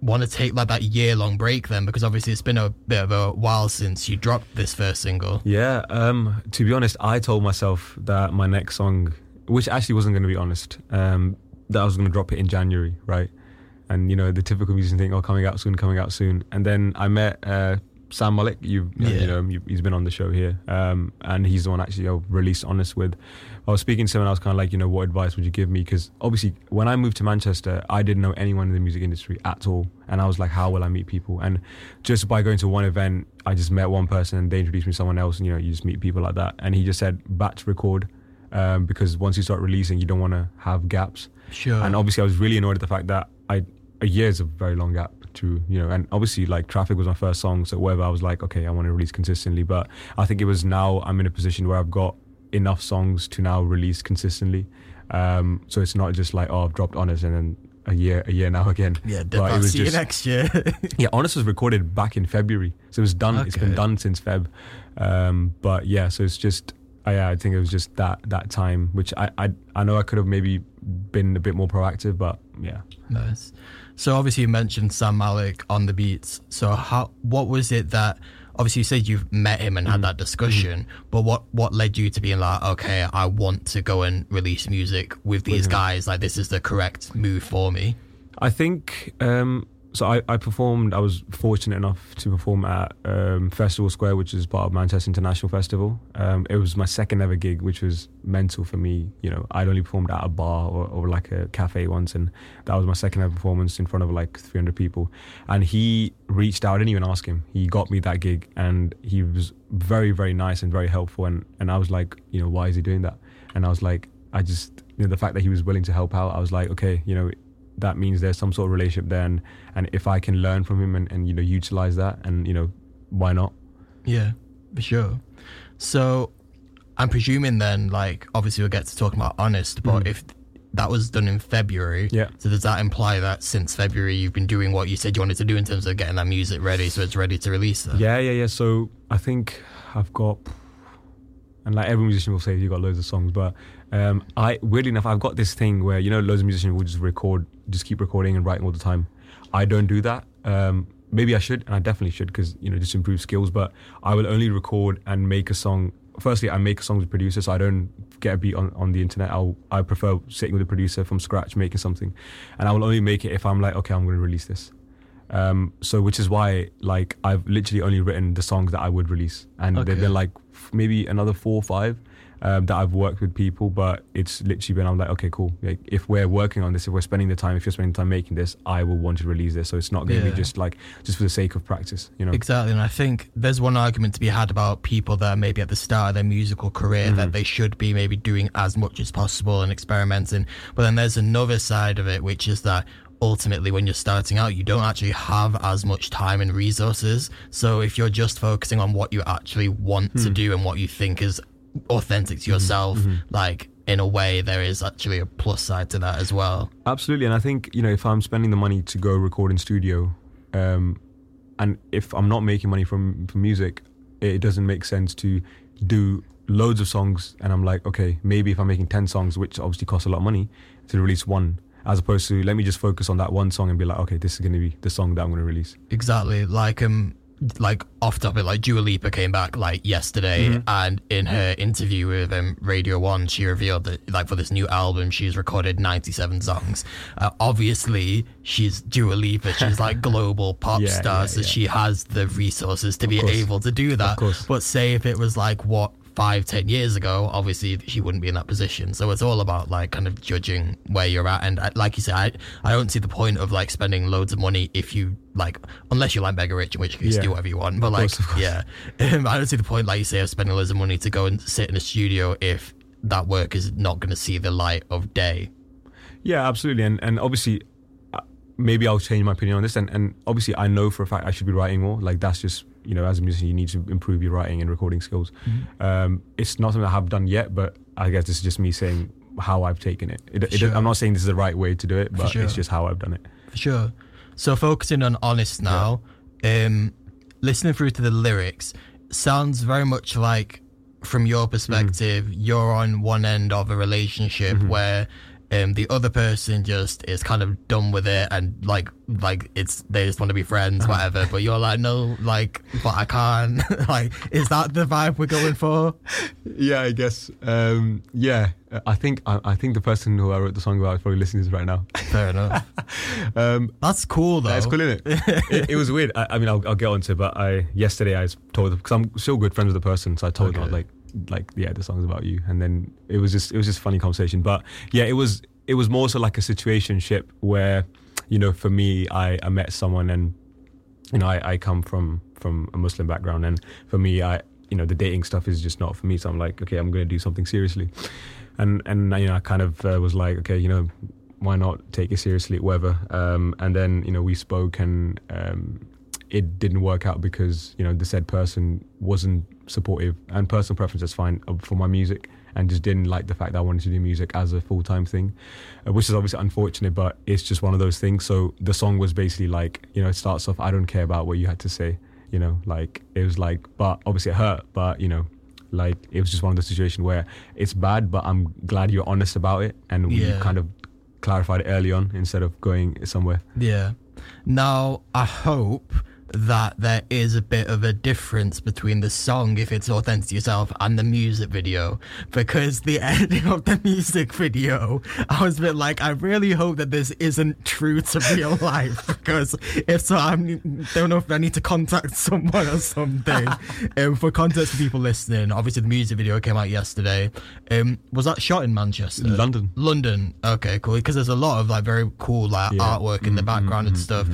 A: Want to take like that year long break then because obviously it's been a bit of a while since you dropped this first single.
E: Yeah, um, to be honest, I told myself that my next song, which actually wasn't going to be honest, um, that I was going to drop it in January, right? And you know the typical musician thing, oh, coming out soon, coming out soon. And then I met uh, Sam Malik. You,
A: Yeah.
E: you know, you, he's been on the show here, um, and he's the one actually I released Honest with. I was speaking to him, and I was kind of like, you know, what advice would you give me? Because obviously, when I moved to Manchester, I didn't know anyone in the music industry at all, and I was like, how will I meet people? And just by going to one event, I just met one person, and they introduced me to someone else, and you know, you just meet people like that. And he just said, batch record, um, because once you start releasing, you don't want to have gaps.
A: Sure.
E: And obviously, I was really annoyed at the fact that I a year is a very long gap to you know. And obviously, like Traffic was my first song, so whatever. I was like, okay, I want to release consistently. But I think it was now I'm in a position where I've got enough songs to now release consistently. Um, so it's not just like oh, I've dropped Honest and then a year, a year now again.
A: yeah,
E: But
A: I'll see you next year. [LAUGHS]
E: Yeah, Honest was recorded back in February, so it was done. It's been done since Feb. Um, but yeah, so it's just, uh, yeah, I think it was just that that time, which I I, I know I could have maybe been a bit more proactive, but yeah.
A: Nice. So obviously you mentioned Sam Malik on the beats. So how what was it that obviously you said you've met him and had mm. that discussion, mm. but what what led you to being like, okay, I want to go and release music with these mm-hmm. guys, like this is the correct move for me.
E: I think um, so. I, I performed. I was fortunate enough to perform at um, Festival Square, which is part of Manchester International Festival. Um, it was my second ever gig, which was mental for me. You know, I'd only performed at a bar or, or like a cafe once, and that was my second ever performance in front of like 300 people. And he reached out. I didn't even ask him. He got me that gig, and he was very, very nice and very helpful. And and I was like, you know, why is he doing that? And I was like, I just you know the fact that he was willing to help out. I was like, okay, you know that means there's some sort of relationship there, and, and if I can learn from him and, and you know utilize that, and you know why not?
A: Yeah, for sure. So I'm presuming then, like, obviously we'll get to talking about honest, but
E: Mhm.
A: if that was done in February,
E: Yeah.
A: so does that imply that since February you've been doing what you said you wanted to do in terms of getting that music ready, so it's ready to release? Then?
E: Yeah, yeah, yeah. So I think I've got, and like every musician will say, you've got loads of songs, but um, I weirdly enough, I've got this thing where you know, loads of musicians will just record, just keep recording and writing all the time. I don't do that. Um, maybe I should, and I definitely should, because you know, just improve skills. But I will only record and make a song. Firstly, I make songs with producers, so I don't get a beat on, on the internet. I'll I prefer sitting with a producer from scratch, making something, and I will only make it if I'm like, okay, I'm going to release this. Um, so which is why like I've literally only written the songs that I would release, and
A: Okay.
E: they've been like f- maybe another four or five um, that I've worked with people, but it's literally been I'm like okay cool. Like if we're working on this, if we're spending the time, if you're spending time making this, I will want to release this. So it's not going to
A: Yeah.
E: be just like just for the sake of practice, you know.
A: Exactly, and I think there's one argument to be had about people that are maybe at the start of their musical career
E: Mm-hmm.
A: that they should be maybe doing as much as possible and experimenting. But then there's another side of it, which is that ultimately when you're starting out, you don't actually have as much time and resources. So if you're just focusing on what you actually want to
E: Hmm.
A: do and what you think is authentic
E: Mm-hmm.
A: to yourself, like in a way, there is actually a plus side to that as well.
E: Absolutely, and I think you know if I'm spending the money to go record in studio, um, and if I'm not making money from from music, it doesn't make sense to do loads of songs. And I'm like, okay, maybe if I'm making ten songs, which obviously costs a lot of money, to release one, as opposed to let me just focus on that one song and be like, okay, this is going to be the song that I'm going to release.
A: Exactly. Like um like off topic, like Dua Lipa came back like yesterday
E: Mm-hmm.
A: and in her interview with um, Radio One she revealed that like for this new album she's recorded ninety seven songs. Uh, obviously she's Dua Lipa, she's like [LAUGHS] global pop
E: Yeah,
A: star,
E: yeah,
A: so
E: yeah.
A: she has the resources to be
E: course.
A: able to do that.
E: course.
A: But say if it was like what five, ten years ago, obviously she wouldn't be in that position. So it's all about like kind of judging where you're at. And uh, like you said, I, I don't see the point of like spending loads of money if you like, unless you're like Mega Rich, in which case
E: Yeah.
A: do whatever you want. But like,
E: course, course.
A: yeah, um, I don't see the point, like you say, of spending loads of money to go and sit in a studio if that work is not going to see the light of day.
E: Yeah, absolutely, and and obviously, uh, maybe I'll change my opinion on this. And and obviously, I know for a fact I should be writing more. Like that's just you know, as a musician, you need to improve your writing and recording skills. Um, it's not something I have done yet, but I guess this is just me saying how I've taken it. it, it
A: Sure.
E: I'm not saying this is the right way to do it, but
A: sure.
E: it's just how I've done it.
A: For sure. So focusing on honest now, um, listening through to the lyrics sounds very much like, from your perspective, you're on one end of a relationship where um, the other person just is kind of done with it and like like it's they just want to be friends, whatever. But you're like, no, like, but I can't. [LAUGHS] like, is that the vibe we're going for?
E: Yeah, I guess. Um, yeah, I think I, I think the person who I wrote the song about is probably listening to this right now.
A: Fair enough. [LAUGHS]
E: Um,
A: That's cool though.
E: That's cool, isn't it? [LAUGHS] it? It was weird. I, I mean, I'll, I'll get onto it, but I yesterday I told them because I'm still good friends with the person, so I told them I was like, like, yeah, the song's about you, and then it was just it was just funny conversation. But yeah, it was it was more so like a situationship where, you know, for me, I, I met someone and you know, I, I come from from a Muslim background, and for me, I you know the dating stuff is just not for me. So I'm like, okay, I'm going to do something seriously, and and you know, I kind of uh, was like, okay, you know, why not take it seriously, whatever. Um, and then you know, we spoke, and um, it didn't work out because you know the said person wasn't supportive, and personal preference is fine uh, for my music. And just didn't like the fact that I wanted to do music as a full time thing, uh, which is obviously unfortunate, but it's just one of those things. So the song was basically like, you know, it starts off, I don't care about what you had to say, you know, like it was like, but obviously it hurt, but you know, like it was just one of those situations where it's bad, but I'm glad you're honest about it, and we
A: Yeah.
E: kind of clarified it early on instead of going somewhere.
A: Yeah. Now, I hope that there is a bit of a difference between the song, if it's authentic to yourself, and the music video. Because the [LAUGHS] ending of the music video, I was a bit like, I really hope that this isn't true to real [LAUGHS] life. Because if so, I don't know if I need to contact someone or something. [LAUGHS] um, for context for people listening, obviously the music video came out yesterday. Um, was that shot in Manchester?
E: London.
A: London. Okay, cool. Because there's a lot of like very cool like
E: Yeah.
A: artwork in the background and stuff.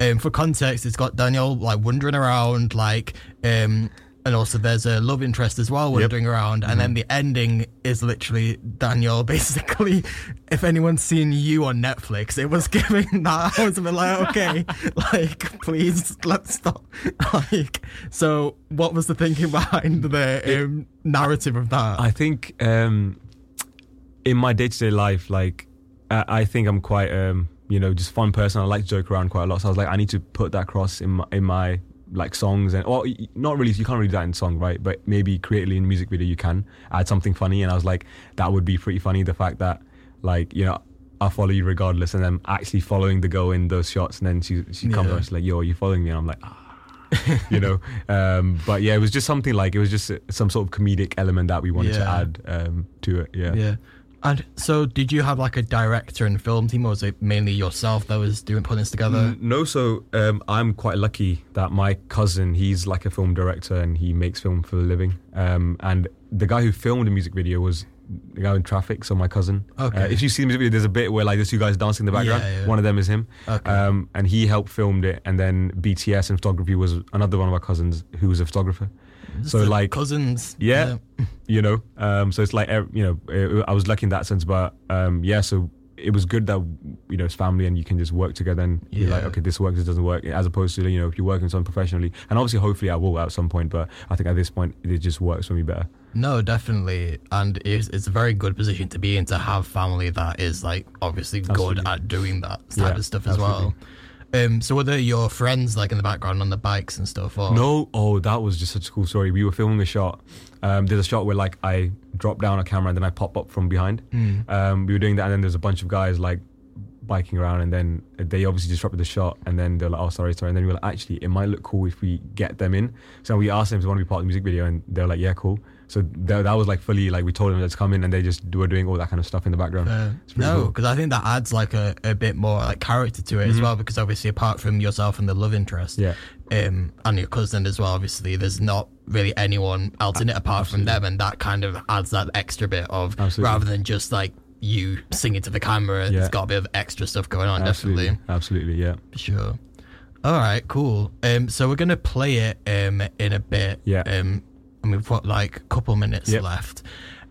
A: Um, for context, it's got Daniyaal like wandering around, like um, and also there's a love interest as well wandering around, and then the ending is literally Daniyaal [LAUGHS] basically. If anyone's seen you on Netflix, it was [LAUGHS] giving that. I was a bit like, okay, [LAUGHS] like please let's stop. Like, so what was the thinking behind the um, narrative of that?
E: I think um, in my day to day life, like I, I think I'm quite um, you know just fun person. I like to joke around quite a lot. So I was like, I need to put that across in my, in my like songs. And or not really you can't really do that in song right? But maybe creatively in music video you can add something funny. And i was like that would be pretty funny. The fact that like you know i follow you regardless. And then actually following the girl in those shots. And then she she comes
A: Yeah.
E: on she's like yo are you following me? And i'm like ah. you know? [LAUGHS] Um but yeah it was just something like it was just some sort of comedic element that we wanted to add um to it. Yeah.
A: Yeah. And so, did you have like a director and film team, or was it mainly yourself that was doing putting this together?
E: No, so um, I'm quite lucky that my cousin, he's like a film director and he makes film for a living. Um, and the guy who filmed the music video was the guy in traffic, so my cousin.
A: Okay.
E: Uh, if you see the music video, there's a bit where like there's two guys dancing in the background.
A: Yeah, yeah.
E: One of them is him.
A: Okay.
E: Um, and he helped filmed it. And then BTS and photography was another one of our cousins who was a photographer. So like
A: cousins.
E: yeah, you know. Um, so it's like you know, I was lucky in that sense, but um, yeah. So it was good that you know it's family and you can just work together and be like, okay, this works, this doesn't work, as opposed to you know if you're working someone professionally. And obviously, hopefully, I will at some point, but I think at this point it just works for me better.
A: No, definitely, and it's it's a very good position to be in to have family that is like obviously
E: Absolutely.
A: good at doing that type
E: Yeah,
A: of stuff as well. Um, so were there your friends like in the background on the bikes and stuff? Or?
E: No, oh, that was just such a cool story. We were filming a shot. Um, there's a shot where like I drop down a camera and then I pop up from behind.
A: Hmm.
E: Um, we were doing that, and then there's a bunch of guys like biking around, and then they obviously disrupted the shot, and then they're like, "Oh, sorry, sorry," and then we were like, "Actually, it might look cool if we get them in." So we asked them if they want to be part of the music video, and they're like, "Yeah, cool." So that, that was like fully like we told them let's come in, and they just were doing all that kind of stuff in the background.
A: Uh, no,
E: cool.
A: because I think that adds like a, a bit more like character to it as well. Because obviously, apart from yourself and the love interest,
E: Yeah.
A: um, and your cousin as well, obviously, there's not really anyone else in it apart from them, and that kind of adds that extra bit of
E: Absolutely.
A: rather than just like you singing to the camera.
E: Yeah.
A: There's got a bit of extra stuff going on,
E: absolutely,
A: definitely.
E: absolutely, yeah,
A: sure. All right, cool. Um, so we're gonna play it um in a bit.
E: Yeah.
A: Um, and we've got like a couple minutes
E: Yep.
A: left.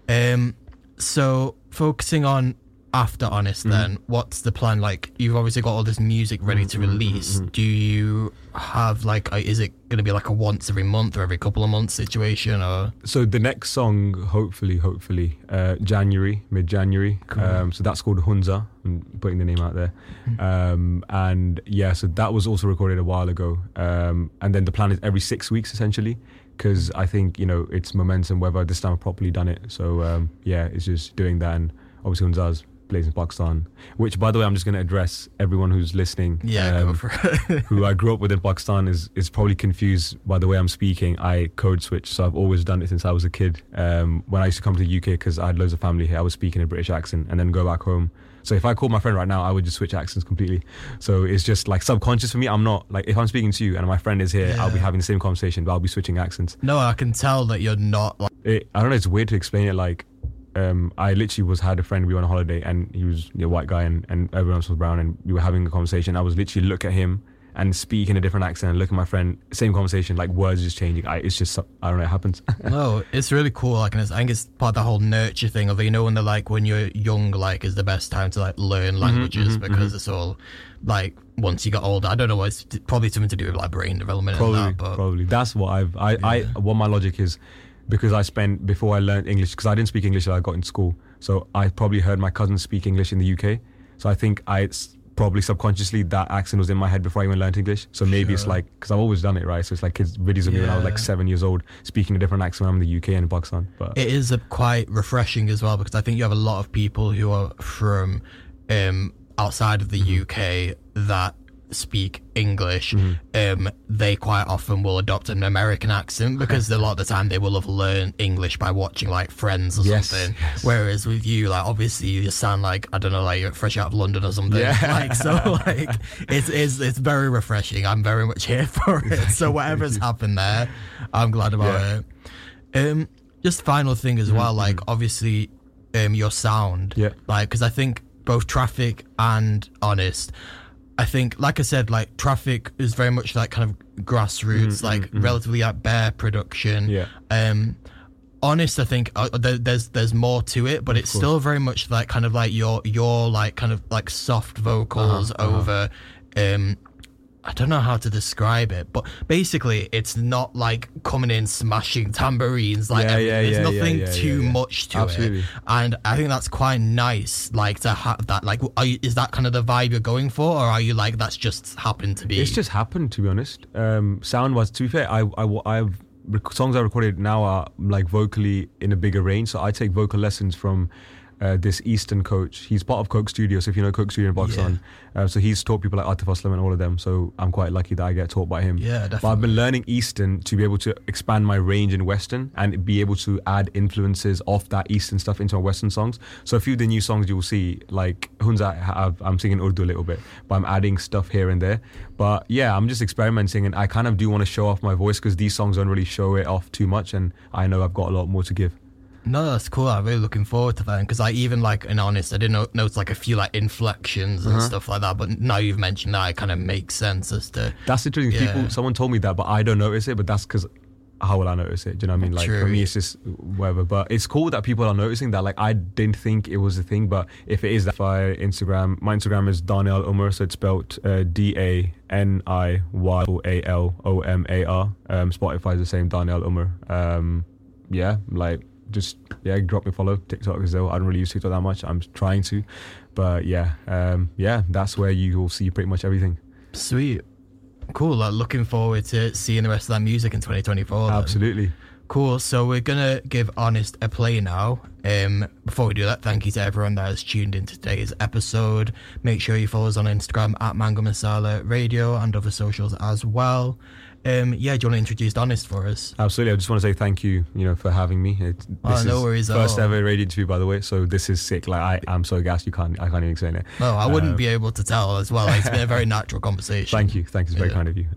A: Um, so focusing on after honest,
E: Mm-hmm.
A: then what's the plan? Like, you've obviously got all this music ready to
E: Mm-hmm,
A: release. Do you have like, a, is it gonna be like a once every month or every couple of months situation, or
E: So the next song, hopefully, hopefully, uh, January, mid January. Um, so that's called Hunza. I'm putting the name out there. Um, and yeah, so that was also recorded a while ago. Um, and then the plan is every six weeks essentially, because I think you know it's momentum whether this time I've properly done it. So um, yeah, it's just doing that. And obviously Hunza's plays in Pakistan, which by the way I'm just going to address everyone who's listening.
A: yeah, go
E: um,
A: for it. [LAUGHS]
E: who I grew up with in Pakistan is is probably confused by the way I'm speaking. I code switch, so I've always done it since I was a kid. Um, when I used to come to the UK because I had loads of family here, I was speaking a British accent and then go back home. So if I call my friend right now, I would just switch accents completely. So it's just like subconscious for me. I'm not like if I'm speaking to you and my friend is here, I'll be having the same conversation, but I'll be switching accents.
A: no, I can tell that you're not like.
E: It, I don't know. It's weird to explain it. Like, um, I literally was had a friend. We were on a holiday, and he was a white guy, and, and everyone else was brown, and we were having a conversation. I was literally look at him and speak in a different accent, and look at my friend, same conversation, like words just changing. I, it's just I don't know. It happens. [LAUGHS]
A: No, it's really cool. Like, and it's, I think it's part of the whole nurture thing of you know when they're like when you're young, like is the best time to like learn mm-hmm, languages mm-hmm, because mm-hmm. it's all like once you get older. I don't know. It's probably something to do with like brain development
E: probably,
A: and that. But
E: probably. That's what I've. I, I what my logic is, because I spent before I learned English because I didn't speak English till I got in school. So I probably heard my cousins speak English in the UK. So I think I probably subconsciously that accent was in my head before I even learned English. So maybe it's like because I've always done it right. So it's like kids videos of me when I was like seven years old speaking a different accent when I'm in the UK and Pakistan. But
A: it is a quite refreshing as well because I think you have a lot of people who are from um, outside of the
E: Mm-hmm.
A: UK that speak English. Um, they quite often will adopt an American accent because a lot of the time they will have learned English by watching like Friends or
E: Yes,
A: something.
E: yes.
A: Whereas with you, like obviously you just sound like I don't know, like you're fresh out of London or something.
E: Yeah. [LAUGHS]
A: Like so, [LAUGHS] like it's it's it's very refreshing. I'm very much here [LAUGHS] for it. So whatever's happened there, I'm glad about
E: Yeah.
A: it. Um, just final thing as well, like obviously, um, your sound,
E: Yeah.
A: like because I think both traffic and honest I think, like I said, like traffic is very much like kind of grassroots,
E: Mhm,
A: like
E: mhm, mhm.
A: relatively like bare production.
E: Yeah.
A: Um, honest, I think uh, there, there's there's more to it, but it's
E: course.
A: still very much like kind of like your your like kind of like soft vocals
E: Uh-huh, uh-huh.
A: over. Um, I don't know how to describe it, but basically, it's not like coming in smashing tambourines. Like
E: Yeah, yeah,
A: there's
E: yeah,
A: nothing too much to
E: Absolutely.
A: it, and I think that's quite nice. Like to have that. Like, are you, is that kind of the vibe you're going for, or are you like that's just happened to be?
E: It's just happened, to be honest. Um, sound wise, to be fair, I, I, I've songs I recorded now are like vocally in a bigger range. So I take vocal lessons from uh, this Eastern coach. He's part of Coke Studio. So if you know Coke Studio in Pakistan, uh, so he's taught people like Atif Aslam and all of them. So I'm quite lucky that I get taught by him.
A: Yeah, definitely.
E: But I've been learning Eastern to be able to expand my range in Western and be able to add influences of that Eastern stuff into my Western songs. So a few of the new songs you will see, like Hunza, have, I'm singing Urdu a little bit, but I'm adding stuff here and there. But yeah, I'm just experimenting and I kind of do want to show off my voice because these songs don't really show it off too much and I know I've got a lot more to give.
A: No, that's cool. I'm really looking forward to that because I even like, in honest, I didn't know, notice like a few like inflections and
E: Uh-huh.
A: stuff like that. But now you've mentioned that, it kind of makes sense as to
E: That's interesting.
A: Yeah.
E: People, someone told me that, but I don't notice it. But that's because how will I notice it? Do you know what I mean? Like for me, it's just whatever. But it's cool that people are noticing that. Like I didn't think it was a thing, but if it is, that via Instagram, my Instagram is Daniyaal Omar, so it's spelled uh, D A N I Y A L O M A R. Um, Spotify is the same, Daniyaal Omar. Um, yeah, like just yeah, drop me a follow TikTok as well. I don't really use TikTok that much. I'm trying to, but yeah, um, yeah, that's where you will see pretty much everything.
A: sweet. Cool. Like, looking forward to seeing the rest of that music in 2024. then.
E: Absolutely.
A: Cool. So we're gonna give Honest a play now. Um, before we do that, thank you to everyone that has tuned in today's episode. Make sure you follow us on Instagram at Mango Masala Radio and other socials as well. Um, yeah, do you want to introduce Honest for us?
E: Absolutely. I just want to say thank you, you know, for having me. It, this
A: Oh, no
E: is
A: worries
E: First ever radio interview, by the way. So this is sick. Like I, I'm so gassed. You can't. I can't even explain it.
A: No, I wouldn't
E: Um,
A: be able to tell as well. It's been a very [LAUGHS] natural conversation.
E: Thank you. Thank you. It's very
A: Yeah.
E: kind of you.